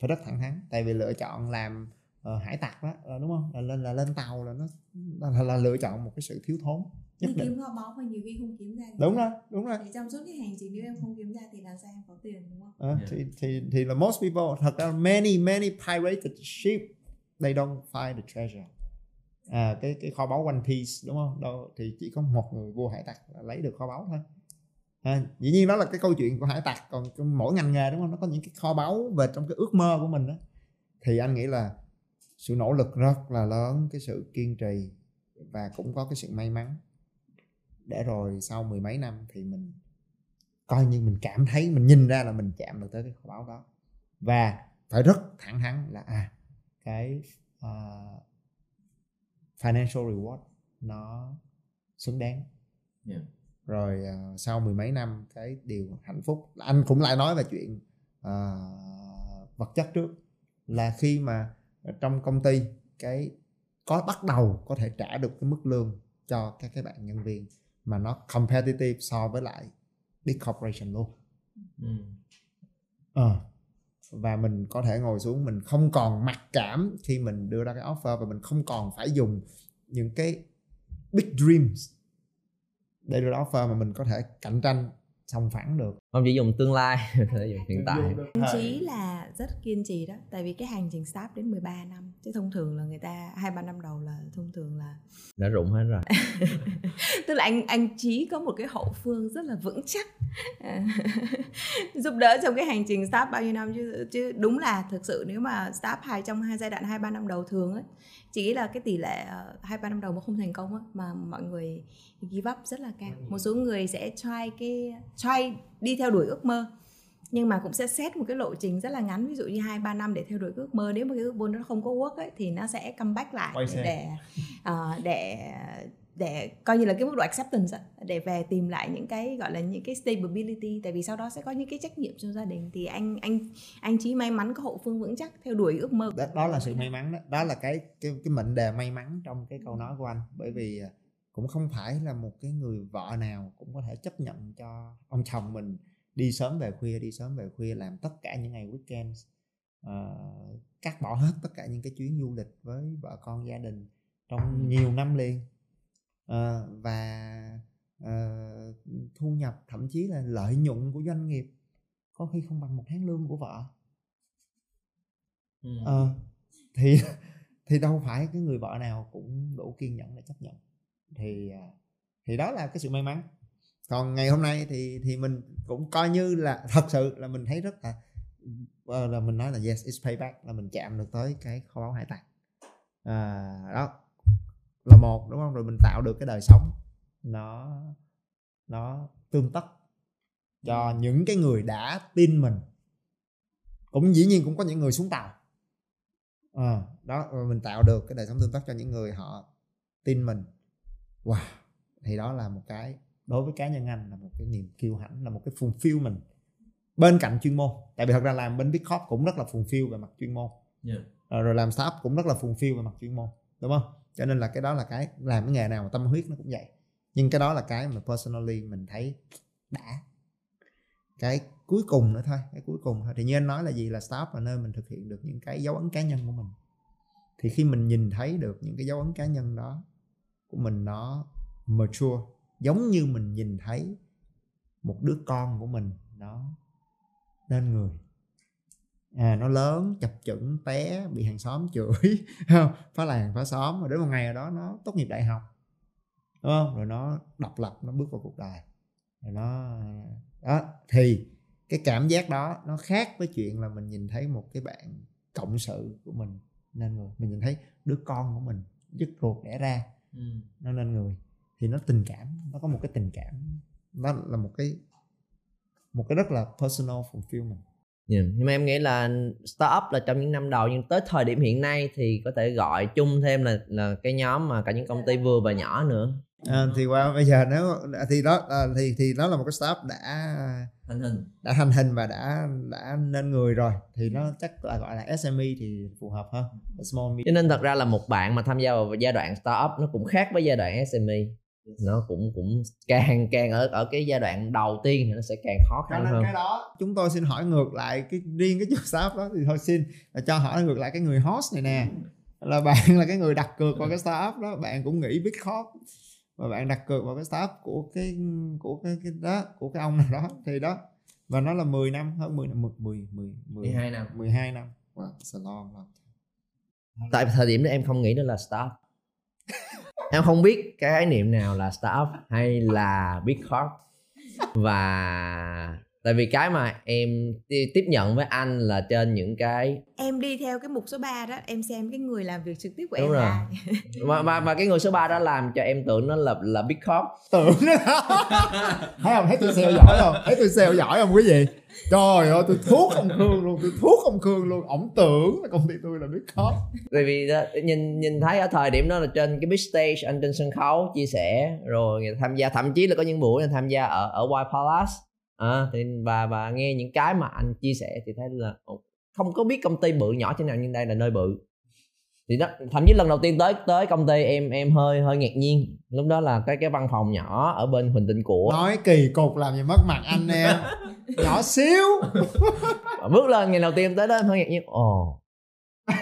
B: Phải rất thẳng thắn. Tại vì lựa chọn làm uh, hải tặc đó uh, đúng không? Là lên là lên tàu là nó là, là lựa chọn một cái sự thiếu thốn
C: nhất định kiếm kho báu mà nhiều khi không kiếm ra
B: đúng rồi đúng rồi.
C: Thì trong suốt cái hành trình nếu em không kiếm ra thì làm sao em có tiền đúng không?
B: Uh, yeah. thì thì thì là most people thật ra many many pirated ship they don't find the treasure. À, cái cái kho báu One Piece đúng không? Đâu thì chỉ có một người vua hải tặc là lấy được kho báu thôi. À, dĩ nhiên đó là cái câu chuyện của hải tặc còn mỗi ngành nghề đúng không? Nó có những cái kho báu về trong cái ước mơ của mình đó thì anh nghĩ là sự nỗ lực rất là lớn cái sự kiên trì và cũng có cái sự may mắn. Để rồi sau mười mấy năm thì mình coi như mình cảm thấy mình nhìn ra là mình chạm được tới cái kho báu đó. Và phải rất thẳng thắn là à cái uh, financial reward nó xứng đáng yeah. Dạ. rồi uh, sau mười mấy năm cái điều hạnh phúc anh cũng lại nói về chuyện uh, vật chất trước là khi mà trong công ty cái có bắt đầu có thể trả được cái mức lương cho các cái bạn nhân viên mà nó competitive so với lại big corporation luôn ừ. à, và mình có thể ngồi xuống, mình không còn mặc cảm khi mình đưa ra cái offer và mình không còn phải dùng những cái big dreams để đưa ra offer mà mình có thể cạnh tranh sòng phẳng được
A: không chỉ dùng tương lai dùng hiện tại.
C: anh chí là rất kiên trì đó tại vì cái hành trình start đến 13 năm chứ thông thường là người ta hai ba năm đầu là thông thường là
A: đã rụng hết rồi.
C: Tức là anh anh chí có một cái hậu phương rất là vững chắc. Giúp đỡ trong cái hành trình start bao nhiêu năm chứ chứ đúng là thực sự nếu mà start hai trong hai giai đoạn hai ba năm đầu thường ấy chỉ là cái tỷ lệ ờ, hai ba năm đầu mà không thành công á mà mọi người give up rất là cao. Một số người sẽ try cái try đi theo đuổi ước mơ. Nhưng mà cũng sẽ xét một cái lộ trình rất là ngắn ví dụ như hai ba năm để theo đuổi ước mơ. Nếu mà cái ước mơ nó không có work ấy thì nó sẽ come back lại để uh, để để coi như là cái mức độ acceptance để về tìm lại những cái gọi là những cái stability. Tại vì sau đó sẽ có những cái trách nhiệm trong gia đình. Thì anh anh anh chỉ may mắn có hậu phương vững chắc theo đuổi ước mơ.
B: Đó, đó là sự may mắn đó. Đó là cái cái cái mệnh đề may mắn trong cái câu nói của anh. Bởi vì à, cũng không phải là một cái người vợ nào cũng có thể chấp nhận cho ông chồng mình đi sớm về khuya đi sớm về khuya làm tất cả những ngày weekend uh, cắt bỏ hết tất cả những cái chuyến du lịch với vợ con gia đình trong nhiều năm liền. Uh, và uh, thu nhập thậm chí là lợi nhuận của doanh nghiệp có khi không bằng một tháng lương của vợ. Uh, thì thì đâu phải cái người vợ nào cũng đủ kiên nhẫn để chấp nhận thì à, thì đó là cái sự may mắn. Còn ngày hôm nay thì thì mình cũng coi như là thật sự là mình thấy rất là ờ, là mình nói là yes it's payback là mình chạm được tới cái kho báu hải tặc. À, đó là một đúng không? Rồi mình tạo được cái đời sống nó nó tương tất cho những cái người đã tin mình. Cũng dĩ nhiên cũng có những người xuống tàu. À, đó mình tạo được cái đời sống tương tất cho những người họ tin mình wow thì đó là một cái đối với cá nhân anh là một cái niềm kiêu hãnh là một cái fulfillment bên cạnh chuyên môn. Tại vì thật ra làm bên Big Corp cũng rất là fulfill về mặt chuyên môn. Yeah. rồi làm startup cũng rất là fulfill về mặt chuyên môn đúng không? Cho nên là cái đó là cái làm cái nghề nào mà tâm huyết nó cũng vậy. Nhưng cái đó là cái mà personally mình thấy đã. Cái cuối cùng nữa thôi cái cuối cùng thôi. Thì như anh nói là gì? Là startup là nơi mình thực hiện được những cái dấu ấn cá nhân của mình. Thì khi mình nhìn thấy được những cái dấu ấn cá nhân đó của mình nó mature, giống như mình nhìn thấy một đứa con của mình nó nên người. À nó lớn, chập chững, té, bị hàng xóm chửi, không, phá làng, phá xóm. Rồi đến một ngày nào đó nó tốt nghiệp đại học, đúng không? Rồi nó độc lập, nó bước vào cuộc đời. Rồi nó, đó, thì cái cảm giác đó nó khác với chuyện là mình nhìn thấy một cái bạn cộng sự của mình nên người. Mình nhìn thấy đứa con của mình dứt ruột đẻ ra ừ. nó nên người thì nó tình cảm nó có một cái tình cảm nó là một cái một cái rất là personal fulfillment
A: Yeah. nhưng mà em nghĩ là startup là trong những năm đầu nhưng tới thời điểm hiện nay thì có thể gọi chung thêm là là cái nhóm mà cả những công ty vừa và nhỏ nữa
B: à, thì qua bây giờ nếu thì đó à, thì thì nó là một cái startup đã
A: thành hình.
B: đã thành hình và đã đã nên người rồi. Thì nó chắc là gọi là SME thì phù hợp hơn
A: small cho nên thật ra là một bạn mà tham gia vào giai đoạn startup nó cũng khác với giai đoạn SME nó cũng cũng càng càng ở ở cái giai đoạn đầu tiên thì nó sẽ càng khó khăn hơn.
B: cái đó. Chúng tôi xin hỏi ngược lại cái riêng cái chủ startup đó thì thôi xin là cho hỏi ngược lại cái người host này nè. Là bạn là cái người đặt cược vào cái startup đó bạn cũng nghĩ biết khó và bạn đặt cược vào cái startup của cái của cái, cái đó của cái ông nào đó thì đó. Và nó là 10 năm hơn 10 năm 10 10 10
A: 12 năm.
B: 12 năm. Wow, it's a long, long
A: tại thời điểm đó em không nghĩ nó là startup em không biết cái khái niệm nào là startup hay là big corp. Và tại vì cái mà em tiếp nhận với anh là trên những cái
C: em đi theo cái mục số 3 đó em xem cái người làm việc trực tiếp của Đúng em rồi. là
A: mà, mà mà cái người số 3 đó làm cho em tưởng nó là là big corp
B: tưởng. Thấy không? Thấy tôi sale giỏi không? Thấy tôi sale giỏi không quý vị? Trời ơi tôi thuốc ông khương luôn tôi thuốc ông khương luôn. Ổng tưởng là công ty tôi là big corp
A: tại vì đó, nhìn nhìn thấy ở thời điểm đó là trên cái big stage anh trên sân khấu chia sẻ rồi tham gia thậm chí là có những buổi là tham gia ở ở White Palace à, thì và và nghe những cái mà anh chia sẻ thì thấy là không có biết công ty bự nhỏ thế nào nhưng đây là nơi bự. Thì đó thậm chí lần đầu tiên tới tới công ty em em hơi hơi ngạc nhiên. Lúc đó là cái cái văn phòng nhỏ ở bên huỳnh tịnh của.
B: Nói kỳ cục làm gì mất mặt anh em. Nhỏ xíu.
A: Bước lên ngày đầu tiên tới đó em hơi ngạc nhiên ồ.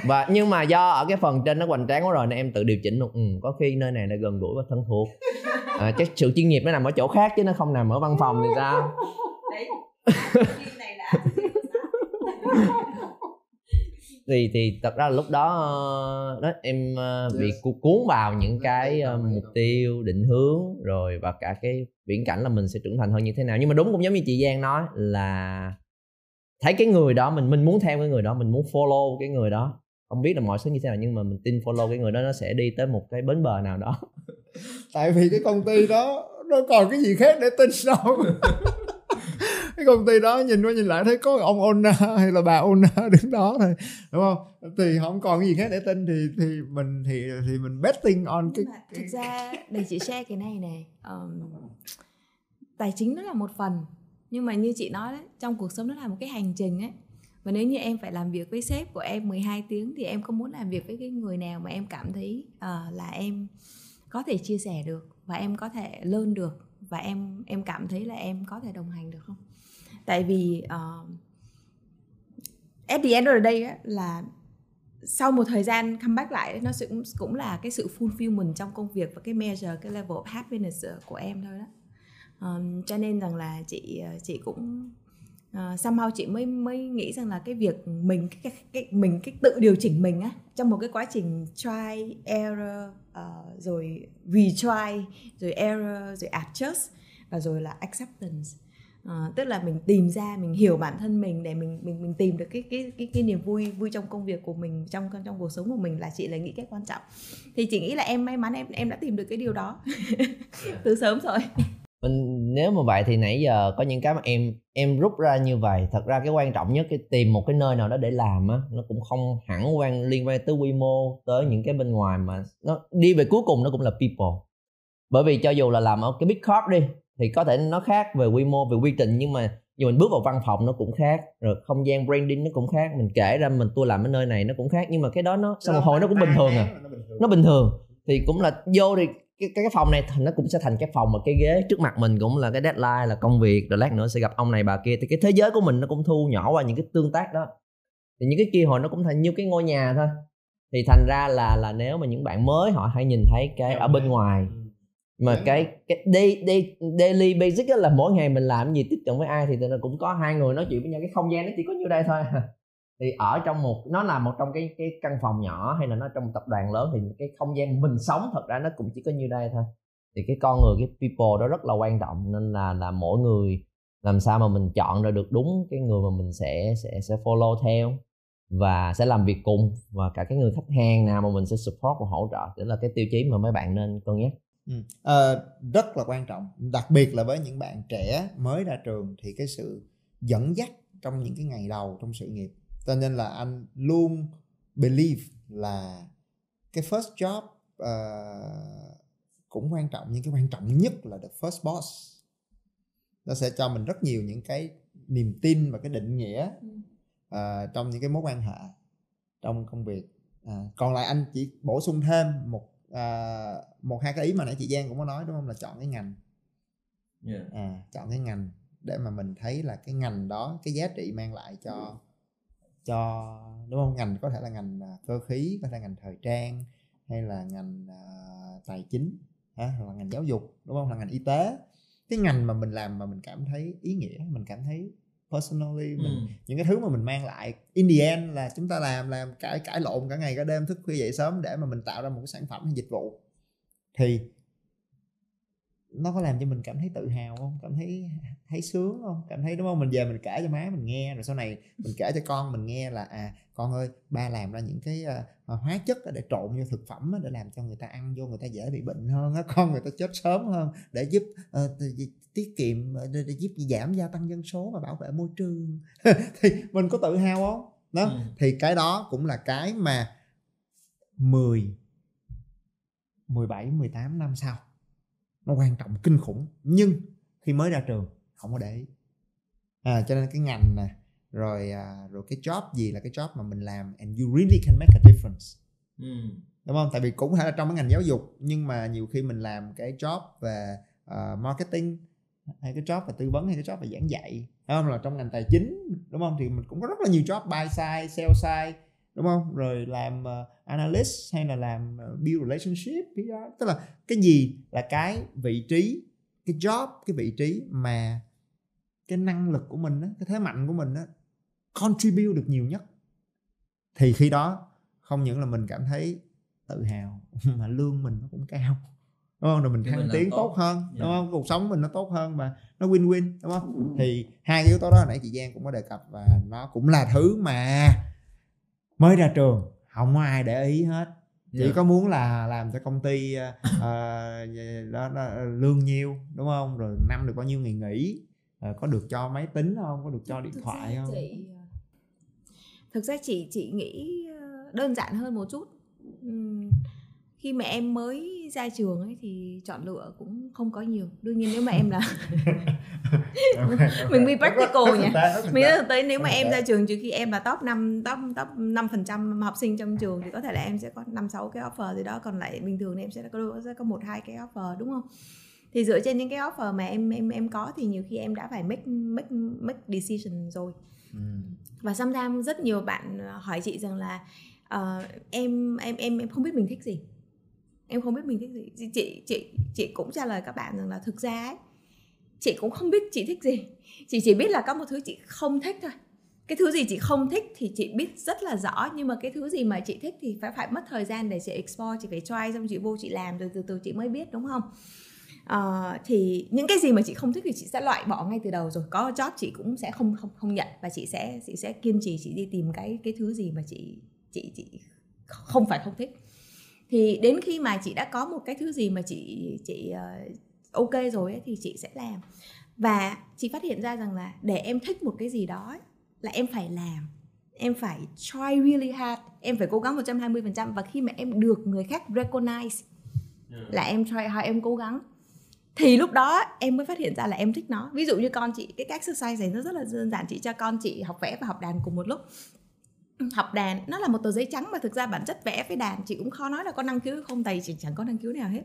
A: Và nhưng mà do ở cái phần trên nó hoành tráng quá rồi nên em tự điều chỉnh luôn. Ừ, có khi nơi này là gần gũi và thân thuộc. À, chắc sự chuyên nghiệp nó nằm ở chỗ khác chứ nó không nằm ở văn phòng thì sao thì thì thật ra là lúc đó ờ, đó em ờ, bị cuốn vào những cái ờ, mục tiêu định hướng rồi và cả cái viễn cảnh là mình sẽ trưởng thành hơn như thế nào. Nhưng mà đúng cũng giống như chị Giang nói là thấy cái người đó mình mình muốn theo cái người đó mình muốn follow cái người đó. Không biết là mọi thứ như thế nào nhưng mà mình tin follow cái người đó nó sẽ đi tới một cái bến bờ nào đó.
B: Tại vì cái công ty đó nó còn cái gì khác để tin đâu cái công ty đó nhìn qua nhìn lại thấy có ông owner hay là bà owner đứng đó thôi đúng không? Thì không còn gì khác để tin thì thì mình thì thì mình betting on cái,
C: cái... thực ra để chị share cái này này um, tài chính nó là một phần. Nhưng mà như chị nói đấy trong cuộc sống nó là một cái hành trình ấy. Và nếu như em phải làm việc với sếp của em 12 tiếng thì em không muốn làm việc với cái người nào mà em cảm thấy uh, là em có thể chia sẻ được và em có thể lơn được và em em cảm thấy là em có thể đồng hành được không tại vì uh, at the end of the day á, là sau một thời gian comeback lại nó cũng, cũng là cái sự fulfillment trong công việc và cái measure cái level of happiness ờ, của em thôi đó. Um, cho nên rằng là chị ờ, chị cũng uh, somehow chị mới mới nghĩ rằng là cái việc mình cái, cái, cái mình cái tự điều chỉnh mình á trong một cái quá trình try error uh, rồi retry rồi error rồi adjust và rồi là acceptance. À, tức là mình tìm ra mình hiểu bản thân mình để mình mình mình tìm được cái cái cái cái niềm vui vui trong công việc của mình trong trong cuộc sống của mình là chị là nghĩ cái quan trọng. Thì chị nghĩ là em may mắn em em đã tìm được cái điều đó từ sớm rồi.
A: Mình nếu mà vậy thì nãy giờ có những cái mà em em rút ra như vậy thật ra cái quan trọng nhất cái tìm một cái nơi nào đó để làm á nó cũng không hẳn quan liên quan tới quy mô tới những cái bên ngoài mà nó đi về cuối cùng nó cũng là people. Bởi vì cho dù là làm ở cái big corp đi thì có thể nó khác về quy mô về quy trình nhưng mà dù mình bước vào văn phòng nó cũng khác rồi không gian branding nó cũng khác mình kể ra mình tôi làm ở nơi này nó cũng khác nhưng mà cái đó nó sau một hồi nó cũng bình thường à. nó bình thường? Thì cũng là vô thì cái, cái cái phòng này nó cũng sẽ thành cái phòng mà cái ghế trước mặt mình cũng là cái deadline là công việc rồi lát nữa sẽ gặp ông này bà kia. Thì cái thế giới của mình nó cũng thu nhỏ qua những cái tương tác đó. Thì những cái kia hồi nó cũng thành như cái ngôi nhà thôi. Thì thành ra là là nếu mà những bạn mới họ hay nhìn thấy cái ở bên ngoài
B: Ừ.
A: mà
B: Đúng
A: cái cái day, day, daily basic á là mỗi ngày mình làm gì tiếp cận với ai thì tự nhiên cũng có hai người nói chuyện với nhau cái không gian nó chỉ có nhiêu đây thôi. Thì ở trong một nó là một trong cái cái căn phòng nhỏ hay là nó trong một tập đoàn lớn thì cái không gian mình sống thật ra nó cũng chỉ có nhiêu đây thôi. Thì cái con người cái people đó rất là quan trọng nên là là mỗi người làm sao mà mình chọn ra được đúng cái người mà mình sẽ sẽ sẽ follow theo và sẽ làm việc cùng và cả cái người khách hàng nào mà mình sẽ support và hỗ trợ. Đó là cái tiêu chí mà mấy bạn nên cân nhắc
B: Ừ. Ờ, rất là quan trọng đặc biệt là với những bạn trẻ mới ra trường thì cái sự dẫn dắt trong những cái ngày đầu trong sự nghiệp. Cho nên là anh luôn believe là cái first job ờ, cũng quan trọng nhưng cái quan trọng nhất là the first boss. Nó sẽ cho mình rất nhiều những cái niềm tin và cái định nghĩa ờ, trong những cái mối quan hệ trong công việc. À, còn lại anh chỉ bổ sung thêm một à, một hai cái ý mà nãy chị Giang cũng có nói đúng không? Là chọn cái ngành. À, chọn cái ngành để mà mình thấy là cái ngành đó cái giá trị mang lại cho cho đúng không? Ngành có thể là ngành à, cơ khí có thể là ngành thời trang hay là ngành à, tài chính ha, hoặc là ngành giáo dục đúng không? Là ngành y tế. Cái ngành mà mình làm mà mình cảm thấy ý nghĩa mình cảm thấy personally mình
A: Ừ.
B: những cái thứ mà mình mang lại in the end là chúng ta làm làm cãi cãi lộn cả ngày cả đêm thức khuya dậy sớm để mà mình tạo ra một cái sản phẩm hay dịch vụ thì nó có làm cho mình cảm thấy tự hào không? Cảm thấy thấy sướng không? Cảm thấy đúng không? Mình về mình kể cho má mình nghe rồi sau này mình kể cho con mình nghe là à con ơi ba làm ra những cái à, hóa chất để trộn vô thực phẩm để làm cho người ta ăn vô người ta dễ bị bệnh hơn á con người ta chết sớm hơn để giúp ờ, tiết kiệm để, để giúp giảm gia tăng dân số và bảo vệ môi trường. Thì mình có tự hào không? Đó
A: Ừ.
B: thì cái đó cũng là cái mà 10 17 18 năm sau nó quan trọng kinh khủng. Nhưng khi mới ra trường không có để ý. À, cho nên cái ngành nè rồi à, rồi cái job gì là cái job mà mình làm and you really can make a difference. Đúng không? Tại vì cũng phải là trong cái ngành giáo dục nhưng mà nhiều khi mình làm cái job về ờ, marketing hay cái job về tư vấn hay cái job về giảng dạy đúng không? Là trong ngành tài chính đúng không? Thì mình cũng có rất là nhiều job buy side sell side đúng không rồi làm ờ, analyst hay là làm ờ, build relationship PR. tức là cái gì là cái vị trí cái job cái vị trí mà cái năng lực của mình á, cái thế mạnh của mình á contribute được nhiều nhất thì khi đó không những là mình cảm thấy tự hào mà lương mình nó cũng cao đúng không rồi mình thăng tiến
A: tốt.
B: tốt, hơn
A: Dạ.
B: đúng không cuộc sống mình nó tốt hơn và nó win win đúng không thì hai cái yếu tố đó nãy chị Giang cũng có đề cập và nó cũng là thứ mà mới ra trường không có ai để ý hết. Chỉ
A: Dạ.
B: có muốn là làm cho công ty ờ, ờ, đó, đó, lương nhiêu đúng không? Rồi năm được bao nhiêu ngày nghỉ ờ, có được cho máy tính không? Có được cho điện
C: Thực
B: thoại không?
C: chị ờ, thực ra chị chị nghĩ ờ, đơn giản hơn một chút. Ừm, khi mà em mới ra trường ấy thì chọn lựa cũng không có nhiều. Đương nhiên nếu mà em là Mình be practical nhỉ? mình thực tế nếu mà em ra trường trừ khi em là top 5 top top 5 phần trăm học sinh trong trường thì có thể là em sẽ có năm sáu cái offer gì đó còn lại bình thường thì em sẽ có sẽ có một hai cái offer đúng không? Thì dựa trên những cái offer mà em em em có thì nhiều khi em đã phải make make make decision rồi.
B: Ừ.
C: và sometimes rất nhiều bạn hỏi chị rằng là ờ, em em em em không biết mình thích gì. Em không biết mình thích gì. Chị chị chị, chị cũng trả lời các bạn rằng là thực ra ấy chị cũng không biết chị thích gì. Chị chỉ biết là có một thứ chị không thích thôi. Cái thứ gì chị không thích thì chị biết rất là rõ nhưng mà cái thứ gì mà chị thích thì phải phải mất thời gian để chị explore chị phải try xong chị vô chị làm rồi từ từ chị mới biết đúng không? Uh, thì những cái gì mà chị không thích thì chị sẽ loại bỏ ngay từ đầu rồi. Có job chị cũng sẽ không không không nhận và chị sẽ chị sẽ kiên trì chị đi tìm cái cái thứ gì mà chị chị chị không phải không thích. Thì đến khi mà chị đã có một cái thứ gì mà chị chị uh, ok rồi ấy, thì chị sẽ làm. Và chị phát hiện ra rằng là để em thích một cái gì đó ấy, là em phải làm em phải try really hard em phải cố gắng 120% và khi mà em được người khác recognize là em try hard em cố gắng thì lúc đó em mới phát hiện ra là em thích nó. Ví dụ như con chị cái exercise này nó rất là đơn giản chị cho con chị học vẽ và học đàn cùng một lúc học đàn nó là một tờ giấy trắng mà thực ra bản chất vẽ với đàn chị cũng khó nói là có năng khiếu không tại chị chẳng có năng khiếu nào hết.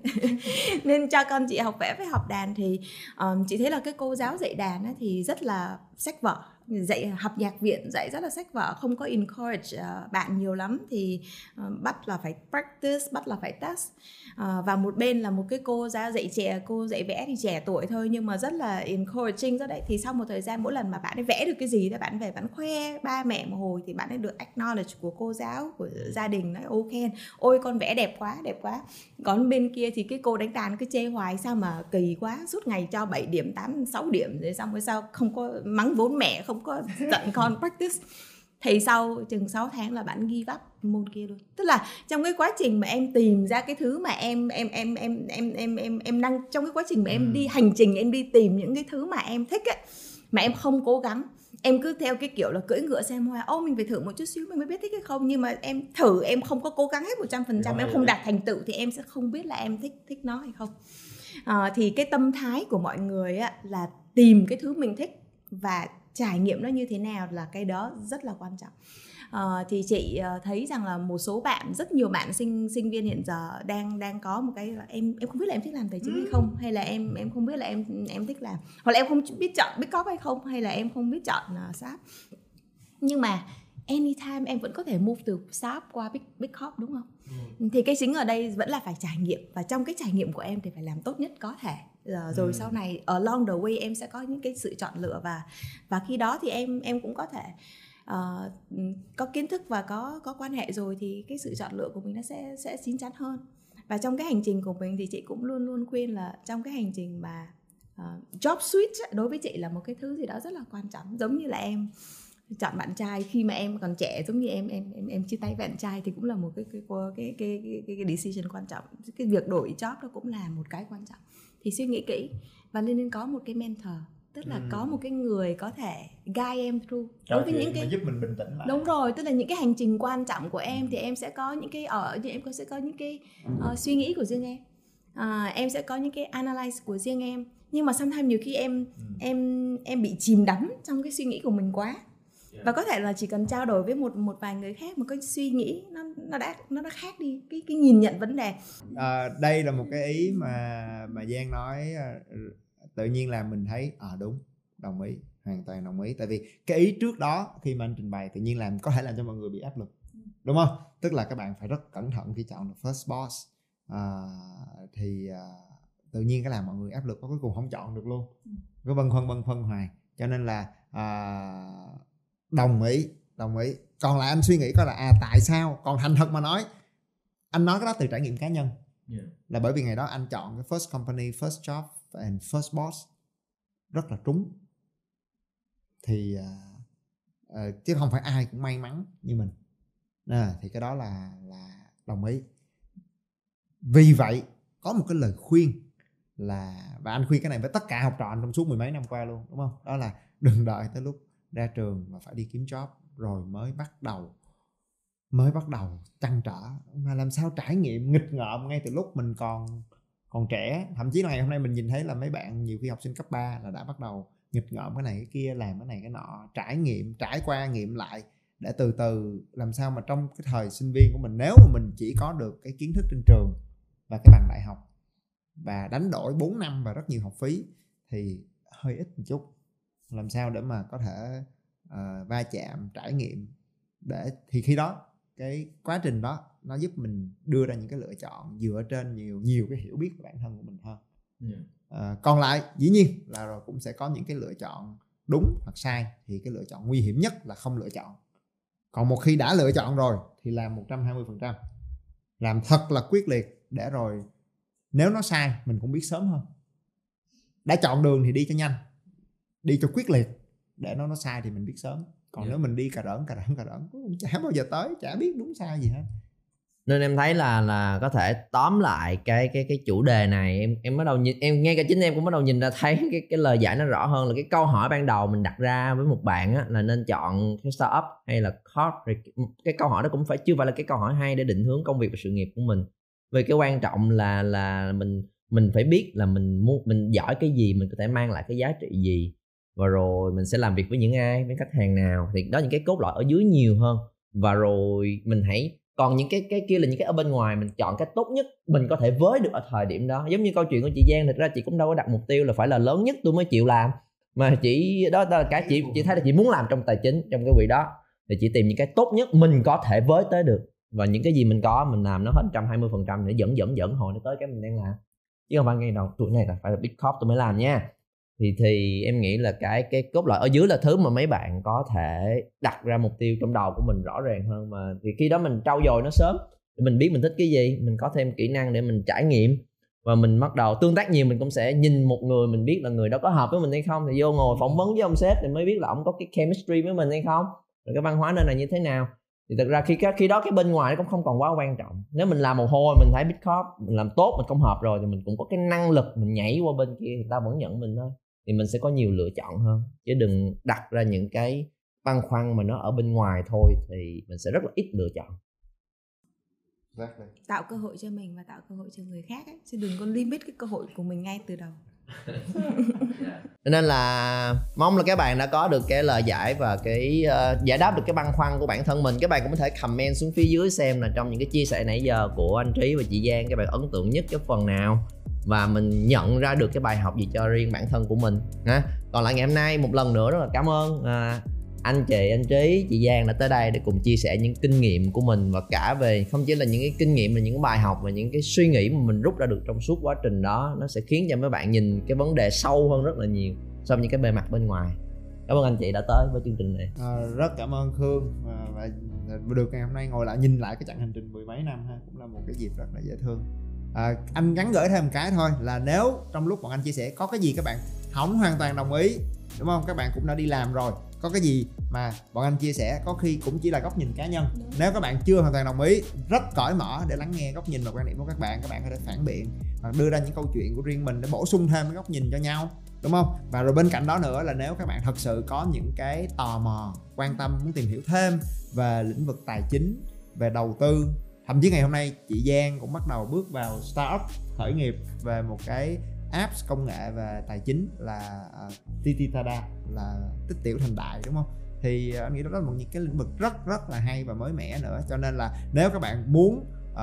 C: Nên cho con chị học vẽ với học đàn thì um, chị thấy là cái cô giáo dạy đàn ấy, thì rất là sách vở dạy học nhạc viện dạy rất là sách vở không có encourage uh, bạn nhiều lắm thì uh, bắt là phải practice bắt là phải test. Uh, và một bên là một cái cô giáo dạy trẻ cô dạy vẽ thì trẻ tuổi thôi nhưng mà rất là encouraging rất đấy. Thì sau một thời gian mỗi lần mà bạn ấy vẽ được cái gì thì bạn về bạn khoe ba mẹ một hồi thì bạn ấy được acknowledge của cô giáo của gia đình nói ok ôi con vẽ đẹp quá đẹp quá. Còn bên kia thì cái cô đánh đàn cứ chê hoài sao mà kỳ quá suốt ngày cho 7 điểm 8 6 điểm rồi xong rồi sao không có mắng vốn mẹ không có tận con practice thì sau chừng 6 tháng là bạn ghi up môn kia luôn. Tức là trong cái quá trình mà em tìm ra cái thứ mà em em em em em em em em năng trong cái quá trình mà em đi hành trình em đi tìm những cái thứ mà em thích ấy mà em không cố gắng em cứ theo cái kiểu là cưỡi ngựa xem hoa. Ô mình phải thử một chút xíu mình mới biết thích hay không nhưng mà em thử em không có cố gắng hết một trăm phần trăm em không đạt thành tựu thì em sẽ không biết là em thích thích nó hay không. À, thì cái tâm thái của mọi người á, là tìm cái thứ mình thích và trải nghiệm nó như thế nào là cái đó rất là quan trọng. Uh, thì chị uh, thấy rằng là một số bạn rất nhiều bạn sinh sinh viên hiện giờ đang đang có một cái là em em không biết là em thích làm tài chính hay không hay là em em không biết là em em thích làm hoặc là em không biết chọn biết có hay không hay là em không biết chọn uh, shop. Nhưng mà anytime em vẫn có thể move từ shop qua big big corp đúng không? Ừ. thì cái chính ở đây vẫn là phải trải nghiệm và trong cái trải nghiệm của em thì phải làm tốt nhất có thể rồi ừ. sau này along the way em sẽ có những cái sự chọn lựa và và khi đó thì em em cũng có thể uh, có kiến thức và có có quan hệ rồi thì cái sự chọn lựa của mình nó sẽ sẽ chín chắn hơn. Và trong cái hành trình của mình thì chị cũng luôn luôn khuyên là trong cái hành trình mà uh, job switch đối với chị là một cái thứ gì đó rất là quan trọng. Giống như là em chọn bạn trai khi mà em còn trẻ giống như em em em em chia tay bạn trai thì cũng là một cái cái cái cái cái, cái, cái decision quan trọng. Cái việc đổi job đó cũng là một cái quan trọng thì suy nghĩ kỹ. Và nên nên có một cái mentor tức là ừ. có một cái người có thể guide em through.
B: Đối với những cái giúp mình bình tĩnh lại.
C: Đúng rồi tức là những cái hành trình quan trọng của em thì em sẽ có những cái ở thì em sẽ có những cái uh, suy nghĩ của riêng em. Uh, em sẽ có những cái analyze của riêng em. Nhưng mà sometimes nhiều khi em ừ. em em bị chìm đắm trong cái suy nghĩ của mình quá và có thể là chỉ cần trao đổi với một một vài người khác một cái suy nghĩ nó nó đã nó đã khác đi cái cái nhìn nhận vấn đề.
B: À, đây là một cái ý mà mà giang nói tự nhiên là mình thấy à đúng đồng ý hoàn toàn đồng ý. Tại vì cái ý trước đó khi mà anh trình bày tự nhiên làm có thể làm cho mọi người bị áp lực đúng không? Tức là các bạn phải rất cẩn thận khi chọn được first boss. À, thì à, tự nhiên cái làm mọi người áp lực cuối cùng không chọn được luôn. Cứ băn khoăn băn khoăn hoài. Cho nên là à, đồng ý đồng ý. Còn lại anh suy nghĩ coi là à tại sao? Còn thành thật mà nói anh nói cái đó từ trải nghiệm cá nhân. Yeah. là bởi vì ngày đó anh chọn cái first company first job and first boss. Rất là trúng. Thì uh, uh, chứ không phải ai cũng may mắn như mình. À, thì cái đó là là đồng ý. Vì vậy có một cái lời khuyên là và anh khuyên cái này với tất cả học trò anh trong suốt mười mấy năm qua luôn đúng không? Đó là đừng đợi tới lúc ra trường mà phải đi kiếm job, rồi mới bắt đầu, mới bắt đầu trăn trở. Mà làm sao trải nghiệm nghịch ngợm ngay từ lúc mình còn còn trẻ. Thậm chí là ngày hôm nay mình nhìn thấy là mấy bạn, nhiều khi học sinh cấp 3 là đã bắt đầu nghịch ngợm cái này, cái kia, làm cái này, cái nọ, trải nghiệm, trải qua nghiệm lại, để từ từ làm sao mà trong cái thời sinh viên của mình, nếu mà mình chỉ có được cái kiến thức trên trường và cái bằng đại học và đánh đổi 4 năm và rất nhiều học phí, thì hơi ít một chút làm sao để mà có thể uh, va chạm trải nghiệm để thì khi đó cái quá trình đó nó giúp mình đưa ra những cái lựa chọn dựa trên nhiều nhiều cái hiểu biết của bản thân của mình hơn. Yeah. uh, còn lại dĩ nhiên là rồi cũng sẽ có những cái lựa chọn đúng hoặc sai thì cái lựa chọn nguy hiểm nhất là không lựa chọn. Còn một khi đã lựa chọn rồi thì làm 120% làm thật là quyết liệt để rồi nếu nó sai mình cũng biết sớm hơn. Đã chọn đường thì đi cho nhanh đi cho quyết liệt. Để nó nó sai thì mình biết sớm. Còn yeah. Dạ. nếu mình đi cà rỡn cà rỡn cà rỡn cũng chả bao giờ tới chả biết đúng sai gì hết.
A: Nên em thấy là là có thể tóm lại cái cái cái chủ đề này. Em em bắt đầu nhìn em ngay cả chính em cũng bắt đầu nhìn ra thấy cái cái lời giải nó rõ hơn là cái câu hỏi ban đầu mình đặt ra với một bạn á, là nên chọn cái startup hay là corp. Cái câu hỏi đó cũng phải chưa phải là cái câu hỏi hay để định hướng công việc và sự nghiệp của mình. Vì cái quan trọng là là mình mình phải biết là mình muốn mình giỏi cái gì mình có thể mang lại cái giá trị gì và rồi mình sẽ làm việc với những ai với khách hàng nào. Thì đó những cái cốt lõi ở dưới nhiều hơn. Và rồi mình hãy còn những cái cái kia là những cái ở bên ngoài mình chọn cái tốt nhất mình có thể với được ở thời điểm đó. Giống như câu chuyện của chị Giang thực ra chị cũng đâu có đặt mục tiêu là phải là lớn nhất tôi mới chịu làm. Mà chỉ đó, đó là cái chị chị thấy là chị muốn làm trong tài chính trong cái quỹ đó. Thì chị tìm những cái tốt nhất mình có thể với tới được. Và những cái gì mình có mình làm nó hết 120 phần trăm để dẫn dẫn dẫn hồi nó tới cái mình đang làm. Chứ không phải ngay đầu tuổi này là phải là big corp tôi mới làm nha thì thì em nghĩ là cái cái cốt lõi ở dưới là thứ mà mấy bạn có thể đặt ra mục tiêu trong đầu của mình rõ ràng hơn mà thì khi đó mình trau dồi nó sớm, để mình biết mình thích cái gì, mình có thêm kỹ năng để mình trải nghiệm. Và mình bắt đầu, tương tác nhiều mình cũng sẽ nhìn một người, mình biết là người đó có hợp với mình hay không, thì vô ngồi phỏng vấn với ông sếp thì mới biết là ông có cái chemistry với mình hay không, rồi cái văn hóa nơi này như thế nào. Thì thật ra khi khi đó cái bên ngoài nó cũng không còn quá quan trọng. Nếu mình làm một hồi, mình thấy bitcorp mình làm tốt, mình không hợp rồi thì mình cũng có cái năng lực mình nhảy qua bên kia thì ta vẫn nhận mình thôi thì mình sẽ có nhiều lựa chọn hơn chứ đừng đặt ra những cái băn khoăn mà nó ở bên ngoài thôi thì mình sẽ rất là ít lựa chọn
C: exactly. tạo cơ hội cho mình và tạo cơ hội cho người khác ấy. chứ đừng có limit cái cơ hội của mình ngay từ đầu
A: nên là mong là các bạn đã có được cái lời giải và cái uh, giải đáp được cái băn khoăn của bản thân mình các bạn cũng có thể comment xuống phía dưới xem là trong những cái chia sẻ nãy giờ của anh trí và chị giang các bạn ấn tượng nhất cái phần nào và mình nhận ra được cái bài học gì cho riêng bản thân của mình ha. Còn lại ngày hôm nay một lần nữa rất là cảm ơn à, anh chị anh trí chị giang đã tới đây để cùng chia sẻ những kinh nghiệm của mình và cả về không chỉ là những cái kinh nghiệm mà những cái bài học và những cái suy nghĩ mà mình rút ra được trong suốt quá trình đó nó sẽ khiến cho mấy bạn nhìn cái vấn đề sâu hơn rất là nhiều so với những cái bề mặt bên ngoài. Cảm ơn anh chị đã tới với chương trình này.
B: À, rất cảm ơn khương à, và, và được ngày hôm nay ngồi lại nhìn lại cái chặng hành trình mười mấy năm ha cũng là một cái dịp rất là dễ thương à, anh gắn gửi thêm một cái thôi là nếu trong lúc bọn anh chia sẻ có cái gì các bạn không hoàn toàn đồng ý đúng không? Các bạn cũng đã đi làm rồi có cái gì mà bọn anh chia sẻ có khi cũng chỉ là góc nhìn cá nhân. Đúng. nếu các bạn chưa hoàn toàn đồng ý rất cởi mở để lắng nghe góc nhìn và quan điểm của các bạn các bạn có thể phản biện hoặc đưa ra những câu chuyện của riêng mình để bổ sung thêm cái góc nhìn cho nhau đúng không? Và rồi bên cạnh đó nữa là nếu các bạn thật sự có những cái tò mò quan tâm muốn tìm hiểu thêm về lĩnh vực tài chính về đầu tư thậm chí ngày hôm nay chị Giang cũng bắt đầu bước vào startup khởi nghiệp về một cái apps công nghệ và tài chính là uh, Tititada là tích tiểu thành đại đúng không? Thì à, anh nghĩ đó là một những cái lĩnh vực rất rất là hay và mới mẻ nữa. Cho nên là nếu các bạn muốn uh,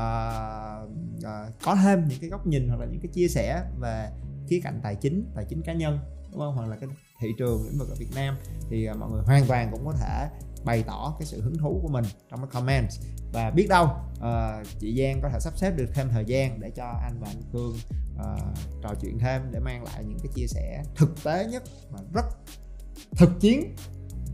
B: uh, có thêm những cái góc nhìn hoặc là những cái chia sẻ về khía cạnh tài chính tài chính cá nhân đúng không? Hoặc là cái thị trường lĩnh vực ở Việt Nam thì uh, mọi người hoàn toàn cũng có thể bày tỏ cái sự hứng thú của mình trong cái comment và biết đâu uh, chị Giang có thể sắp xếp được thêm thời gian để cho anh và anh Khương uh, trò chuyện thêm để mang lại những cái chia sẻ thực tế nhất mà rất thực chiến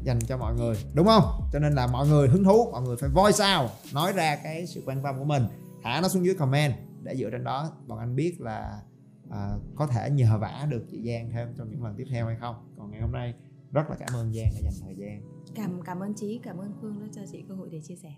B: dành cho mọi người đúng không? Cho nên là mọi người hứng thú mọi người phải voice out nói ra cái sự quan tâm của mình. Thả nó xuống dưới comment để dựa trên đó bọn anh biết là uh, có thể nhờ vả được chị Giang thêm trong những lần tiếp theo hay không. Còn ngày hôm nay rất là cảm ơn Giang đã dành thời gian
C: cảm cảm ơn chị cảm ơn Phương đã cho chị cơ hội để chia sẻ